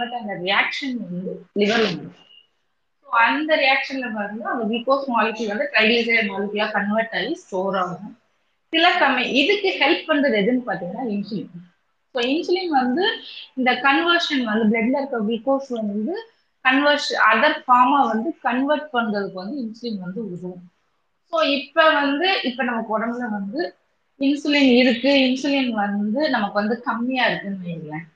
Convert அந்த reaction வந்து லிவர்ல so அந்த ரியாக்ஷன்ல பாருங்க அந்த குளுக்கோஸ் மாலிகூல் வந்து ட்ரைகிளிசரைட் மாலிகூலா கன்வெர்ட் ஆகி ஸ்டோர் ஆகும். சில சமயம் இதுக்கு ஹெல்ப் பண்றது எதுன்னு பாத்தீங்கன்னா இன்சுலின் ஸோ இன்சுலின் வந்து இந்த கன்வர்ஷன் வந்து பிளட்ல இருக்க குளுக்கோஸ் வந்து கன்வர்ஷ் அதர் ஃபார்மா வந்து கன்வெர்ட் பண்றதுக்கு வந்து இன்சுலின் வந்து உதவும். ஸோ இப்போ வந்து இப்போ நமக்கு உடம்புல வந்து இன்சுலின் இருக்கு. இன்சுலின் வந்து நமக்கு வந்து கம்மியா இருக்குன்னு வைங்களேன்.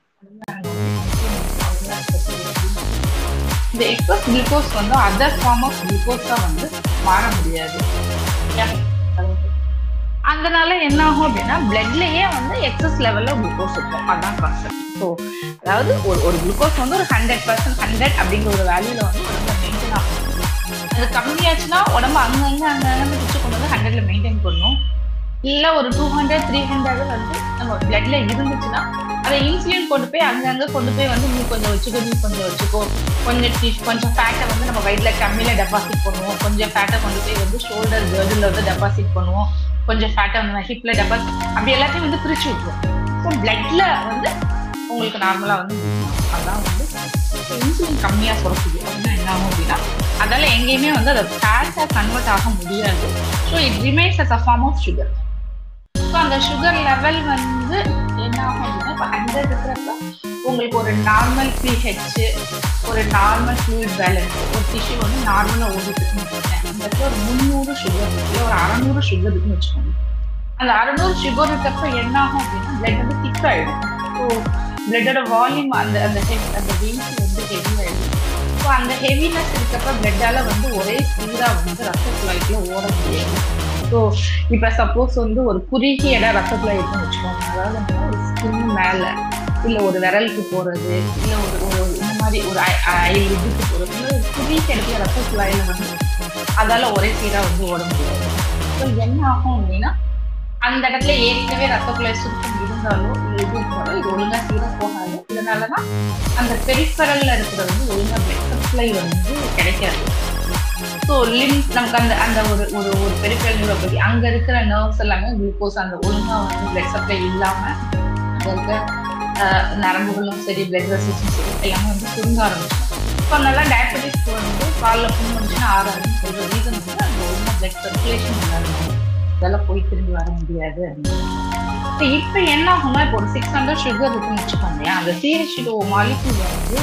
இந்த எக்ஸஸ் குளுக்கோஸ் வந்து அதர் ஃபார்ம் ஆஃப் குளுக்கோஸா வந்து மாற முடியாது. அதனால என்ன ஆகும் அப்படின்னா பிளட்லயே வந்து எக்ஸஸ் லெவல்ல குளுக்கோஸ் இருக்கும். அதான் கான்செப்ட் ஸோ அதாவது ஒரு ஒரு குளுக்கோஸ் வந்து ஒரு ஹண்ட்ரட் பர்சன்ட் ஹண்ட்ரட் அப்படிங்கிற ஒரு வேல்யூல வந்து உடம்புல மெயின்டைன் ஆகும். அது கம்மியாச்சுன்னா உடம்பு அங்கங்க அங்கங்க பிடிச்சு கொண்டு வந்து ஹண்ட்ரட்ல மெயின்டைன் பண்ணணும். இல்லை ஒரு டூ ஹண்ட்ரட் த்ரீ ஹண்ட்ரட் வந்து நம்ம பிளட்ல இருந்துச்சுன்னா அதை இன்சுலின் கொண்டு போய் அங்கங்கே கொண்டு போய் வந்து நீ கொஞ்சம் வச்சுக்கோ நீ கொஞ்சம் வச்சுக்கோ. கொஞ்சம் டிஷ் கொஞ்சம் ஃபேட்டை வந்து நம்ம வயிற்றில் கம்மியில் டெபாசிட் பண்ணுவோம். கொஞ்சம் ஃபேட்டை கொண்டு போய் வந்து ஷோல்டர் கேர்டில் வந்து டெபாசிட் பண்ணுவோம். கொஞ்சம் ஃபேட்டை வந்து ஹிப்பில் டெபாசிட் அப்படி எல்லாத்தையும் வந்து பிரித்து விட்ருவோம் ஸோ பிளட்டில் வந்து உங்களுக்கு நார்மலாக வந்து அதான் வந்து இன்சுலின் கம்மியாக சுரக்குது. அப்படின்னா என்ன ஆகும் அப்படின்னா அதால் எங்கேயுமே வந்து அதை ஃபேட்டாக கன்வெர்ட் ஆக முடியாது. So it remains as a form of sugar so அந்த சுகர் லெவல் வந்து என்ன ஆகும் அப்படின்னா இப்போ ஹண்ட்ரட் இருக்கிறப்ப உங்களுக்கு ஒரு நார்மல் பிஹெச் ஒரு நார்மல் ஃப்ளூயிட் பேலன்ஸ் ஒரு டிஷ்யூ வந்து நார்மலாக ஓடிட்டு வச்சுக்கோங்க அந்த ஒரு முந்நூறு சுகர் இல்லை ஒரு அறநூறு சுகர் இருக்குன்னு வச்சுக்கோங்க. அந்த அறநூறு சுகர் இருக்கப்ப என்ன ஆகும் அப்படின்னா பிளட் வந்து திக் ஆகிடும் ஸோ பிளட்டோட வால்யூம் அந்த அந்த அந்த வெயிட் வந்து ஹெவி ஆகிடும் ஸோ அந்த ஹெவினஸ் இருக்கப்ப பிளட்டால் வந்து ஒரே ஸ்பீடாக வந்து ரத்த குழாய்க்குள்ள ஓட முடியாது. ஸோ இப்போ சப்போஸ் வந்து ஒரு குறுகிய இடம் ரத்தத்தில் இருக்குன்னு வச்சுக்கோங்க. அதாவது ஸ்கின் மேலே இல்லை ஒரு விரலுக்கு போகிறது இல்லை ஒரு ஒரு இந்த மாதிரி ஒரு ஐல் இதுக்கு போகிறது இல்லை ஒரு குறுகிய இடத்துல ரத்த குழாயில் வந்து அதால் ஒரே சீராக வந்து ஓட முடியாது. ஸோ என்ன ஆகும் அப்படின்னா அந்த இடத்துல ஏற்கனவே ரத்த குழாய் சுருக்கம் இருந்தாலோ இல்லை இது இருந்தாலோ இது ஒழுங்காக சீராக போகாது. இதனாலதான் அந்த பெரிஃபரல்ல இருக்கிறது வந்து ஒழுங்காக பிளட் சப்ளை வந்து கிடைக்காது. ஸோ லிம்ஸ் நமக்கு அந்த அந்த ஒரு ஒரு ஒரு பெரிஃபரல் நியூரோபதி அங்க இருக்கிற நர்வ்ஸ் எல்லாமே குளுக்கோஸ் அந்த ஒழுங்கா வந்து பிளட் சப்ளை இல்லாம அங்க இருக்க நரம்புகளும் சரி பிளட் வெசல்ஸும் சரி எல்லாமே வந்து சுருங்க ஆரம்பிச்சிடும். இப்போ நல்லா டயபெட்டிஸ் வந்து காலில் புண்ணு வந்துச்சுன்னா ஆறாதுன்னு சொல்ற ரீசன் வந்து அந்த ஒழுங்கா பிளட் சர்க்குலேஷன் இல்லாத இதெல்லாம் போய் திரும்பி வர முடியாது இப்போ இப்போ என்ன ஆகும்னா இப்போ ஒரு சிக்ஸ் ஹண்ட்ரட் சுகர் இருக்குன்னு வச்சுக்கோங்க அந்த சிஹெச்டோ மாலிகூல் வந்து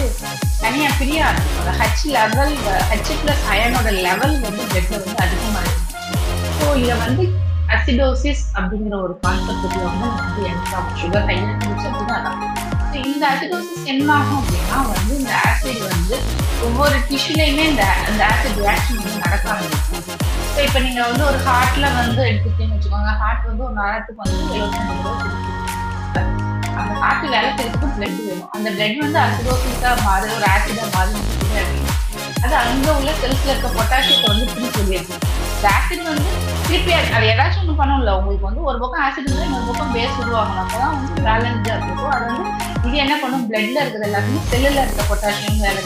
தனியாக பிரியா இருக்கும் அந்த ஹச் லெவல் ஹச் பிளஸ் அயனோட லெவல் வந்து பிளட்ல வந்து அதிகமாக இருக்கும் ஸோ இதை வந்து அசிடோசிஸ் அப்படிங்கிற ஒரு கான்செப்ட் வந்து வந்து என்ட்ரு சுகர் ஹையாக இருந்துச்சு அப்படின்னா அதான். ஸோ இந்த அசிடோசிஸ் என்ன ஆகும் அப்படின்னா வந்து இந்த ஆசிட் வந்து ஒவ்வொரு டிஷ்யூலையுமே இந்த அந்த ஆசிட் ரியாக்ஷன் வந்து நடக்காம இருக்கும் ஸோ இப்போ நீங்கள் வந்து ஒரு ஹார்ட்டில் வந்து எடுத்துக்கிட்டீங்கன்னு வச்சுக்கோங்க. ஹார்ட் வந்து ஒரு நேரத்துக்கு வந்து ரூபா அந்த ஹார்ட் வேலை செய்யறதுக்கு பிளட் வேணும். அந்த பிளட் வந்து அசிடோசிஸாக மாறி ஒரு ஆசிடாக மாறி அது அங்கே உள்ள செல்ஃபில் இருக்க பொட்டாசியத்தை வந்து திருப்பி சொல்லியிருக்கும் இந்த ஆசிட் வந்து திருப்பி அது ஏதாச்சும் ஒன்று பண்ணல உங்களுக்கு வந்து ஒரு பக்கம் ஆசிட் இருந்தால் இன்னொரு பக்கம் பேஸ் உருவாகணும். அப்பதான் வந்து பேலன்ஸாக இருக்கும். அது வந்து இது என்ன பண்ணும்? பிளட்ல இருக்கிறது எல்லாத்தையும் செல்லுல இருக்க பொட்டாசியம் வேலை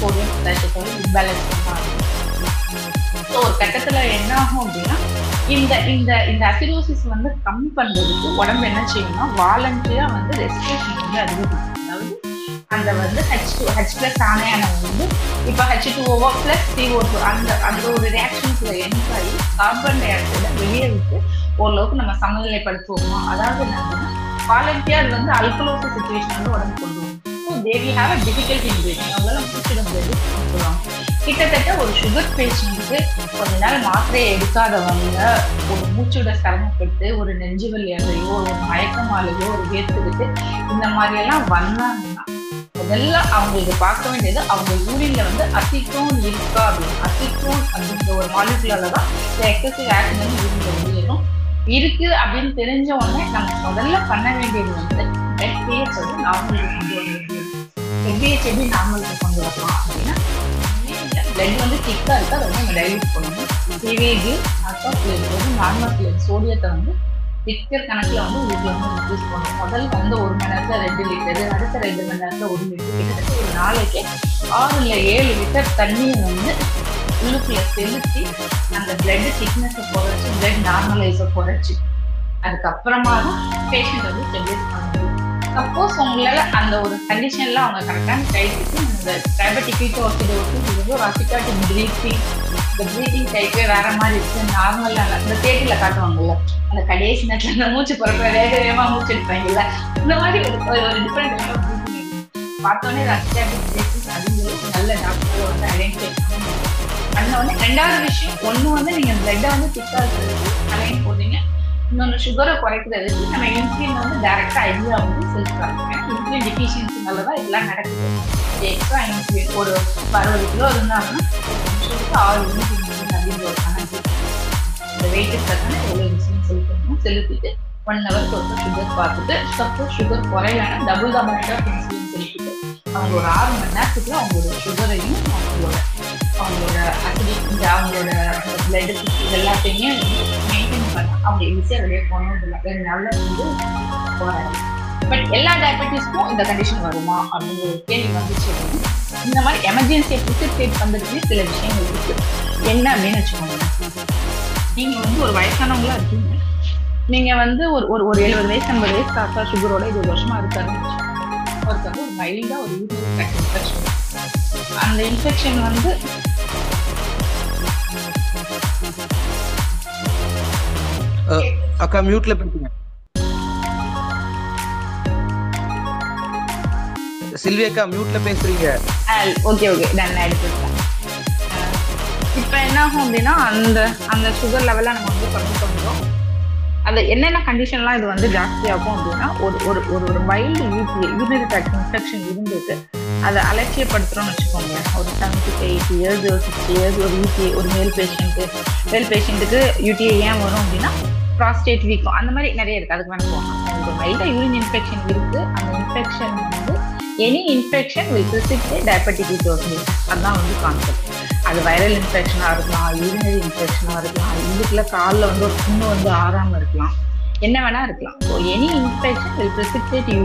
சோடியம் பொட்டாசியத்தை வந்து பேலன்ஸ் பண்ணுவாங்க ஸோ ஒரு கட்டத்தில் என்ன ஆகும் அப்படின்னா இந்த இந்த இந்த அசிடோசிஸ் வந்து கம்மி பண்ணுறதுக்கு உடம்பு என்ன செய்யணும்னா வாலண்டியாக வந்து ரெஸ்ட்ரிக்ஷன் வந்து அதிகப்படுத்தும் அதாவது அந்த வந்து ஹெச் டூ ஹெச் பிளஸ் ஆனையான வந்து இப்போ H two O plus CO two அந்த அந்த ஒரு ரியாக்ஷன்ஸில் என்ட்ரு ஆகி கார்பன் டை ஆக்சைடை வெளியே விட்டு ஓரளவுக்கு நம்ம சமநிலைப்படுத்துவோமா? அதாவது நம்ம வாலண்டியர் வந்து அல்கலோசி சுச்சுவேஷன் வந்து உடம்பு கொண்டு வரும். So they've have a difficult in அவங்களால முடிச்சிட முடியாது சொல்லுவாங்க. கிட்டத்தட்ட ஒரு சுகர் பேஷண்ட்டுக்கு கொஞ்ச நாள் மாத்திரையை எடுக்காதவங்க ஒரு மூச்சோட சிரமப்பட்டு ஒரு நெஞ்சு வலியாலையோ ஒரு மயக்கமாலையோ ஒரு வேர்த்துக்கிட்டு இந்த மாதிரி எல்லாம் வந்தாங்கன்னா முதல்ல அவங்களுக்கு பார்க்க வேண்டியது. அவங்க யூரின்ல வந்து அசிட்டோன் இருக்கா அப்படின்னு. அசிட்டோன் அப்படிங்கிற ஒரு மாலிகுலர்ல தான் இந்த எக்ஸசிவ் ஆக்சிட் வந்து யூரின்ல வெளியேறும் இருக்கு அப்படின்னு தெரிஞ்ச உடனே நம்ம முதல்ல பண்ண வேண்டியது வந்து பெட் பிஹெச் வந்து நார்மலுக்கு கொண்டு வரணும் வேண்டியது. பிஹெச் எப்படி நார்மலுக்கு கொண்டு வரலாம் அப்படின்னா பிளட் வந்து திக்காக இருக்கா அதை வந்து நம்ம டைல்யூட் பண்ணணும். சிவேஜ் அக்கா பிளேட் வந்து நார்மல் பிளேட் சோடியத்தை வந்து லிட்டர் கணக்கில் வந்து உங்களுக்கு வந்து இன்க்ரீஸ் பண்ணும் முதல் வந்து ஒரு மணி நேரத்தில் ரெண்டு லிட்டர் அடுத்த ரெண்டு மணி நேரத்தில் ஒரு லிட்டர் கிட்டத்தட்ட ஒரு நாளைக்கு ஆறு இல்லை ஏழு லிட்டர் தண்ணியை வந்து உள்ளுக்குள்ள செலுத்தி அந்த பிளட் திக்னஸை குறைச்சி பிளட் நார்மலைஸை குறைச்சி அதுக்கப்புறமா தான் பேஷண்ட் வந்து ஸ்டெபிலைஸ் பண்ணுவோம் சப்போஸ் உங்களால் அந்த ஒரு கண்டிஷனில் அவங்க கரெக்டான கைட்டுக்கு இந்த டயபெட்டிக் கீட்டோசிடோசிஸ் இது வந்து ஒரு அசிகாட்டிக் ப்ரீத்திங் இந்த ப்ரீத்திங் டைப்பே வேற மாதிரி இருக்கு. நார்மலா இல்லை. இந்த தேட்டில காட்டுவாங்கல்ல அந்த கடைசி நேரத்துல அந்த மூச்சு பிறக்க வேக வேகமா மூச்சு எடுப்பாங்கல்ல இந்த மாதிரி ஒரு ஒரு டிஃப்ரெண்ட் பார்த்தோன்னே இது அசிகாட்டிக் நல்ல டாக்டர் வந்து ஐடென்டிஃபை பண்ண வந்து ரெண்டாவது விஷயம் ஒண்ணு வந்து நீங்க பிளட்டை வந்து திக்கா அலைன் போடுறீங்க இன்னொன்று சுகரை குறைக்கிறதுக்கு நம்ம இன்சுலின் வந்து டேரெக்டாக ஐடியா வந்து செலுத்துறாங்க இன்சுலின் டிஃபிஷியன்சினால தான் இதெல்லாம் நடக்குது. எக்ஸ்ட்ரா இன்சுலின் ஒரு அறுபது கிலோ இருந்தாங்கன்னா ஒரு நிமிஷத்துக்கு ஆறு யூனிட் இன்சுலின் அப்படின்ற ஒரு கணக்கு இந்த வெயிட்டுக்கு தக்கன எவ்வளோ இன்சுலின் செலுத்தணும் செலுத்திட்டு ஒன் ஹவர் ஒரு சுகர் பார்த்துட்டு சப்போஸ் சுகர் குறையலன்னா டபுள் அமௌண்ட் ஆஃப் இன்சுலின் செலுத்திட்டு அவங்க ஒரு ஆறு மணி நேரத்துக்குள்ள அவங்களோட சுகரையும் அவங்களோட அவங்களோட அசிடிட்டி அவங்களோட பிளட் இது எல்லாத்தையுமே மெயின்டைன் பண்ண அவங்க ஈஸியாக வெளியே போகணும் ரெண்டு நாளில் வந்து போறாங்க பட் எல்லா டயபெட்டிஸ்க்கும் இந்த கண்டிஷன் வருமா அப்படிங்கிற ஒரு கேள்வி வந்துச்சு இந்த மாதிரி எமர்ஜென்சியை ப்ரிசிப்டேட் பண்ணுறதுக்கு சில விஷயங்கள் இருக்கு. என்ன அப்படின்னு வச்சுக்கோங்க. நீங்கள் வந்து ஒரு வயசானவங்களா இருக்கீங்க. நீங்கள் வந்து ஒரு ஒரு ஒரு எழுபது வயசு ஐம்பது வயசு தாத்தா சுகரோட இது ஒரு வருஷமா இருக்காருன்னு ஒருத்தர் ஒரு மைல்டாக ஒரு யூரினரி இன்ஃபெக்ஷன் அந்த இன்ஃபெக்ஷன் வந்து அக்கா மியூட்ல பேசுங்க. சில்வி அக்கா மியூட்ல பேசுறீங்க. ஓகே ஓகே நான் எடுத்துருக்கேன் இப்போ என்ன ஆகும் அப்படின்னா அந்த அந்த சுகர் லெவலை நம்ம வந்து கம்மி பண்ணுறோம் அது என்னென்ன கண்டிஷன்லாம் இது வந்து ஜாஸ்தியாகும் அப்படின்னா ஒரு ஒரு ஒரு ஒரு மைல்டு யூபி யூரினரி ட்ராக்ட் இன்ஃபெக்ஷன் இருந்துட்டு அதை அலட்சியப்படுத்துகிறோம்னு வச்சுக்கோங்க. ஒரு செவன்டி எயிட் இயர்ஸ் ஒரு சிக்ஸ்டி இயர்ஸ் ஒரு யூடிஐ ஒரு மேல் பேஷண்ட்டு மேல் பேஷண்ட்டுக்கு யூடிஐ ஏன் வரும் அப்படின்னா ப்ராஸ்டேட் வீக்கம் அந்த மாதிரி நிறைய இருக்கு. அதுக்கு வேணும் போகலாம் ஒரு மைல்டாக யூரின் இன்ஃபெக்ஷன் இருக்கு. அந்த இன்ஃபெக்ஷன் வந்து any infection with precipitate diabetic அதுதான் வந்து கான்செப்ட் அது வைரல் இன்ஃபெக்ஷனாக இருக்கலாம் யூரினரி இன்ஃபெக்ஷனாக இருக்கலாம். இதுக்குள்ள காலில் வந்து ஒரு புண்ணு வந்து ஆறாமல் இருக்கலாம். என்ன வேணா இருக்கலாம். So any infection will precipitate you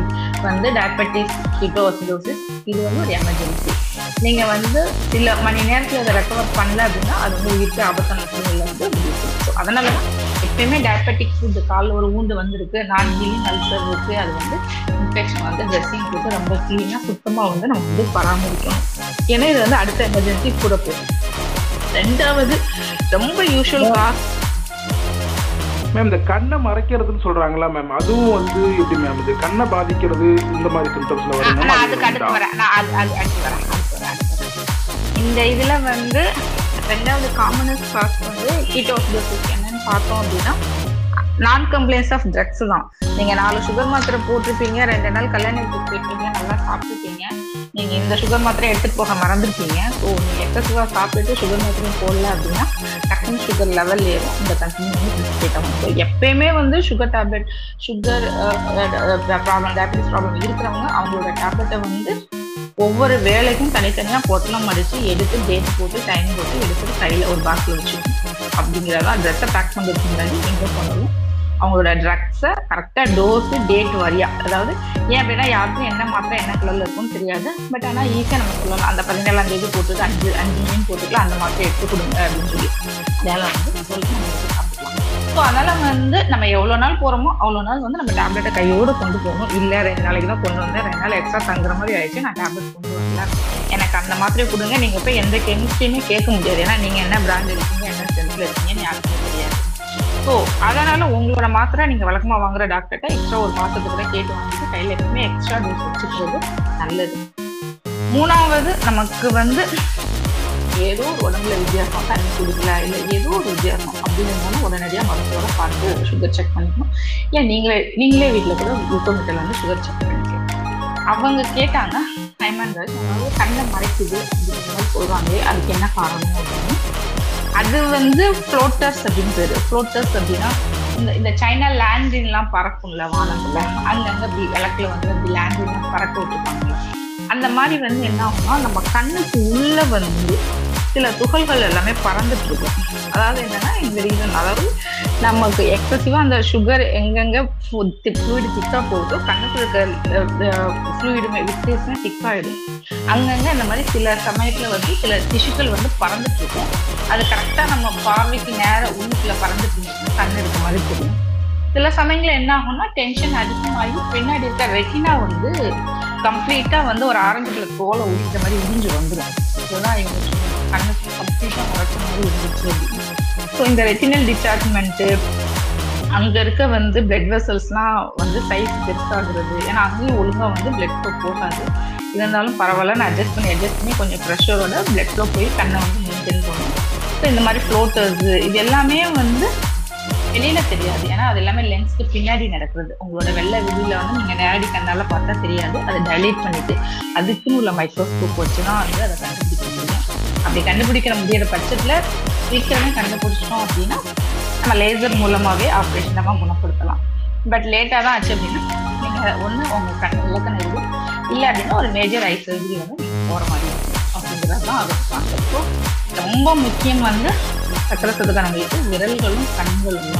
வந்து டயபெட்டிஸ் கீட்டோசிடோசிஸ் இது வந்து ஒரு எமர்ஜென்சி நீங்கள் வந்து சில மணி நேரத்தில் அதை ரெக்கவர் பண்ணல அப்படின்னா அது வந்து உயிருக்கு ஆபத்தான சூழ்நிலை வந்து ஸோ அதனால தான் எப்பயுமே டயபெட்டிக் ஃபுட் காலில் ஒரு ஊண்டு வந்திருக்கு நான் ஹீலிங் அல்சர் இருக்கு அது வந்து இன்ஃபெக்ஷன் வந்து ட்ரெஸ்ஸிங் போட்டு ரொம்ப க்ளீனாக சுத்தமாக வந்து நம்ம வந்து பராமரிக்கணும். ஏன்னா இது வந்து அடுத்த எமர்ஜென்சி கூட போகும். ரெண்டாவது ரொம்ப யூஷுவல் காஸ் மேம் இந்த கண்ணை மறைக்கிறதுன்னு சொல்றாங்களா மேம் அதுவும் வந்து எப்படி மேம் இது கண்ணை பாதிக்கிறது இந்த மாதிரி சிம்டம்ஸ்ல வரும் மேம் நான் அதுக்கு அடுத்து வரேன். நான் அது அது அடுத்து வரேன். அடுத்து வரேன் அடுத்து வரேன். இந்த இதுல வந்து ரெண்டாவது காமனஸ்ட் காஸ் வந்து கீட்டோசிடோசிஸ் என்னன்னு பார்த்தோம் அப்படின்னா நான் கம்ப்ளைண்ட்ஸ் ஆஃப் ட்ரக்ஸ் தான். நீங்க நாலு சுகர் மாத்திரை போட்டிருப்பீங்க ரெண்டு நாள் கல்யாணத்துக்கு போயிருப்பீங்க நல்லா சாப்பிட்டுருப்பீங்க. நீங்க இந்த சுகர் மாத்திரை எடுத்துட்டு போக மறந்துருப்பீங்க. ஸோ நீங்க எக்ஸசிவா சாப்பிட்டுட்டு சுகர் மாத்திரையும் போடல அப்படின்னா டக்குன்னு சுகர் லெவல் ஏறும். இந்த கண்டினியூ வந்து ஸோ எப்பயுமே வந்து sugar tablet sugar problem diabetes problem இருக்கிறவங்க அவங்களோட டேப்லெட்டை வந்து ஒவ்வொரு வேலைக்கும் தனித்தனியாக பொட்டலம் அடித்து எடுத்து டேட் போட்டு டைம் போட்டு எடுத்து கையில் ஒரு பாக்ஸில் வச்சுக்கணும். அப்படிங்கிறதா ட்ரெஸ்ஸை பேக் பண்ணுறதுக்கு முன்னாடி நீங்கள் பண்ணணும். அவங்களோட ட்ரக்ஸை கரெக்டாக டோஸு டேட் வரியா. அதாவது ஏன் அப்படின்னா யாருக்கும் என்ன மாத்திரை என்ன கலரில் இருக்கும்னு தெரியாது. பட் ஆனால் ஈஸியாக நம்ம சொல்லலாம் அந்த பதினேழாம் தேதி போட்டுட்டு அஞ்சு அஞ்சு மீன் போட்டுக்கலாம். அந்த மாத்திரை எடுத்து கொடுங்க அப்படின்னு சொல்லி. வேலை வந்து சொல்லி ஸோ அதனால வந்து நம்ம எவ்வளோ நாள் போகிறோமோ அவ்வளோ நாள் வந்து நம்ம டேப்லெட்டை கையோடு கொண்டு போகணும். இல்லை ரெண்டு நாளைக்கு தான் கொண்டு வந்தேன். ரெண்டு நாள் எக்ஸ்ட்ரா தங்குற மாதிரி ஆயிடுச்சு. நான் டேப்லெட் கொண்டு வரல. எனக்கு அந்த மாதிரி கொடுங்க. நீங்கள் போய் எந்த கெமிஸ்ட்ரியுமே கேட்க முடியாது. ஏன்னா நீங்கள் என்ன பிராண்ட் இருக்கீங்க என்ன ஸ்ட்ரென்த்தில் இருக்கீங்கன்னு யாருக்கும் தெரியாது. ஸோ அதனால் உங்களோட மாத்திரை நீங்கள் வழக்கமாக வாங்குற டாக்டர்கிட்ட எக்ஸ்ட்ரா ஒரு மாதத்துக்கு கூட கேட்டு வாங்கிட்டு கையில் எப்பவுமே எக்ஸ்ட்ரா டோஸ் வச்சுக்கிறது நல்லது. மூணாவது நமக்கு வந்து ஏதோ ஒரு உடம்புல வித்தியாசம் தண்ணி குடிக்கல. இல்லை ஏதோ ஒரு வித்தியாசம் அப்படின்னு உடனடியாக மருத்துவரை பார்த்து சுகர் செக் பண்ணிக்கணும். இல்லை நீங்களே நீங்களே வீட்டில் கூட குளுக்கோமீட்டர்ல வந்து சுகர் செக் பண்ணிக்கலாம் அவங்க கேட்டாங்க ஹைமன் ராஜ் அதாவது கண்ணை மறைக்குது அப்படின்னு மாதிரி சொல்கிறாங்க அதுக்கு என்ன காரணம் அப்படின்னு. அது வந்து ஃப்ளோட்டர்ஸ் அப்படின்னு பேர். ஃப்ளோட்டர்ஸ் அப்படின்னா இந்த இந்த சைனா லேண்டின்லாம் பறக்கும்ல வானத்தில். அங்கங்கே அப்படி விளக்குல வந்து அப்படி லேண்டின்லாம் பறக்க விட்டுருப்பாங்க அந்த மாதிரி வந்து என்ன ஆகும்னா நம்ம கண்ணுக்கு உள்ள வந்து சில துகள்கள் எல்லாமே பறந்துட்டு இருக்கும் அதாவது என்னன்னா இந்த ரீசன் அதாவது நமக்கு எக்ஸசிவா அந்த சுகர் எங்கெங்க ஃப்ளூயிடு திக்கா போகுதோ கண்ணுக்குள்ள இருக்க ஃப்ளூயிடுமே வித்தியாசமே திக்காயிடும் அங்கங்க இந்த மாதிரி சில சமயத்துல வந்து சில திசுக்கள் வந்து பறந்துட்டு இருக்கும் அது கரெக்டா நம்ம பார்வைக்கு நேரம் உள்ளுக்குள்ள பறந்துட்டு இருந்துச்சுன்னா இருக்க மாதிரி தெரியும். சில சமயங்கள்ல என்ன ஆகும்னா டென்ஷன் அதிகமாகி பின்னாடி இருக்க ரெட்டினா வந்து கம்ப்ளீட்டா வந்து ஒரு ஆரஞ்சு கலர் தோலை உரிக்கிற மாதிரி உறிஞ்சு வந்துடும் இதுதான் இவங்க கண்ணு மாதிரி இருந்துச்சு அப்படின்னு. ஸோ இந்த ரெட்டினல் டிட்டாச்மெண்ட்டு அங்கே இருக்க வந்து பிளட் வெசல்ஸ்லாம் வந்து சைஸ் பெருசாகிறது ஏன்னா அங்கேயும் ஒழுங்காக வந்து பிளட் ஃப்ளோ போகாது. இருந்தாலும் பரவாயில்ல நான் அட்ஜஸ்ட் பண்ணி அட்ஜஸ்ட் பண்ணி கொஞ்சம் ப்ரெஷரோட பிளட் ஃப்ளோ போய் கண்ணை வந்து மெயின்டைன் பண்ணும் ஸோ இந்த மாதிரி ஃப்ளோட்டர்ஸு இது எல்லாமே வந்து வெளியில தெரியாது. ஏன்னா அது எல்லாமே லென்ஸ்க்கு பின்னாடி நடக்கிறது. உங்களோட வெள்ளை வெளியில வந்து நீங்க நேரடி கண்ணால பார்த்தா தெரியாது. அதை டைலேட் பண்ணிட்டு அதுக்குன்னு உள்ள மைக்ரோஸ்கோப் வச்சுன்னா வந்து அதை கண்டுபிடிக்க முடியும் அப்படி கண்டுபிடிக்கிற முடியாத பட்சத்துல சீக்கிரமே கண்டுபிடிச்சிட்டோம் அப்படின்னா நம்ம லேசர் மூலமாவே ஆப்ரேஷன் நம்ம குணப்படுத்தலாம். பட் லேட்டாக தான் ஆச்சு அப்படின்னா நீங்கள் ஒன்று உங்கள் கண் இலக்கணம் இல்லை அப்படின்னா ஒரு மேஜர் ஐ சர்ஜரி வந்து போகிற மாதிரி இருக்கும். அப்படிங்கிறது தான் அது கான்செப்ட் ரொம்ப முக்கியம் வந்து சக்கர சதுக்கணங்களுக்கு விரல்களும் கண்களும்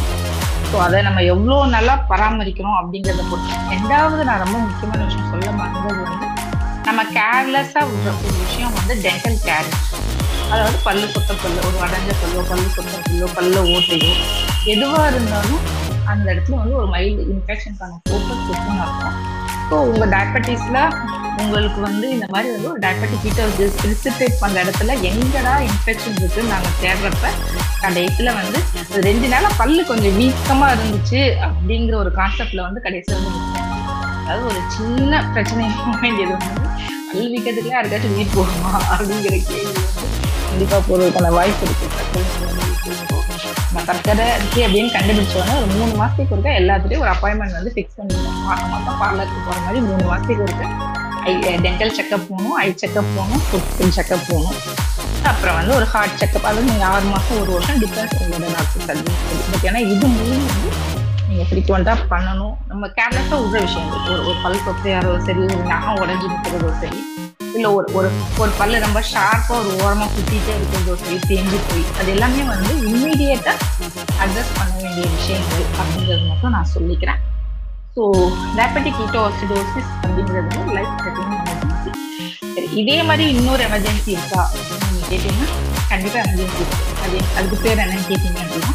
ஸோ அதை நம்ம எவ்வளோ நல்லா பராமரிக்கிறோம் அப்படிங்கிறத பொறுத்து ரெண்டாவது நான் ரொம்ப முக்கியமான விஷயம் சொல்ல மறந்தது வந்து நம்ம கேர்லெஸ்ஸாக விடுற ஒரு விஷயம் வந்து டென்டல் கேர் அதாவது பல்லு சொத்த பல்லு ஒரு அடைஞ்ச பல்லோ பல்லு சொத்த பல்லோ பல்ல ஓட்டையோ எதுவாக இருந்தாலும் அந்த இடத்துல வந்து ஒரு மைல்டு இன்ஃபெக்ஷனுக்கான ஃபோக்கஸ் இருக்குன்னு அர்த்தம் ஸோ உங்கள் டயபெட்டிஸில் உங்களுக்கு வந்து இந்த மாதிரி வந்து ஒரு டயபெட்டிக் கீட்டோசிஸ் ரிசிட்டேட் பண்ணுற இடத்துல எங்கடா இன்ஃபெக்ஷன் இருக்குன்னு நாங்கள் தேடுறப்ப கடைசியில் வந்து ரெண்டு நாளாக பல்லு கொஞ்சம் வீக்கமாக இருந்துச்சு அப்படிங்கிற ஒரு கான்செப்டில் வந்து கடைசியில் வந்து அதாவது ஒரு சின்ன பிரச்சனை போக வேண்டியது வந்து பல் வீக்கத்துக்குலாம் யாருக்காச்சும் வீட் போகுமா அப்படிங்கிற கேள்வி வந்து கண்டிப்பாக போகிறதுக்கான வாய்ப்பு இருக்குது நம்ம சர்க்கரை இருக்கு அப்படின்னு கண்டுபிடிச்சோன்னா ஒரு மூணு மாதத்துக்கு ஒருக்கா எல்லாத்துலேயும் ஒரு அப்பாயின்மெண்ட் வந்து ஃபிக்ஸ் பண்ணிடுவோம் மாதம் மாதம் பார்லருக்கு போகிற மாதிரி மூணு மாதத்துக்கு ஒருக்கா ஐ டென்டல் செக்கப் போகணும் ஐ செக்கப் போகணும் ஃபுட் செக்கப் போகணும். அப்புறம் வந்து ஒரு ஹார்ட் செக்கப் அதாவது நீங்கள் ஆறு மாதம் ஒரு வருஷம் டிஃபரன்ஸ் உங்களோட டாக்டர் சர்வீஸ் பட் ஏன்னா இது மூலம் வந்து நீங்கள் ஃப்ரீக்வெண்ட்டாக பண்ணணும். நம்ம கேர்லெஸ்ஸாக விடுற விஷயங்கள் ஒரு ஒரு பல் கொத்தையாரோ சரி ஒரு நகம் உடஞ்சி நிற்கிறதோ சரி இல்லை ஒரு ஒரு ஒரு பல்லு ரொம்ப ஷார்ப்பாக ஒரு ஓரமாக குத்திட்டே ஒரு சரி தேஞ்சு போய். அது எல்லாமே வந்து இம்மீடியட்டாக அட்ஜஸ்ட் பண்ண வேண்டிய விஷயங்கள் அப்படிங்கிறது மட்டும் நான் சொல்லிக்கிறேன். ஸோ டயபெட்டிக் கீட்டோசிடோசிஸ் அப்படிங்கிறது லைஃப் த்ரெட்டிங் எமர்ஜென்சி சரி இதே மாதிரி இன்னொரு எமர்ஜென்சி இருக்கா அப்படின்னு நீங்கள் கேட்டீங்கன்னா கண்டிப்பாக எமர்ஜென்சி இருக்கு. அது அதுக்கு பேர் என்னன்னு கேட்டீங்க அப்படின்னா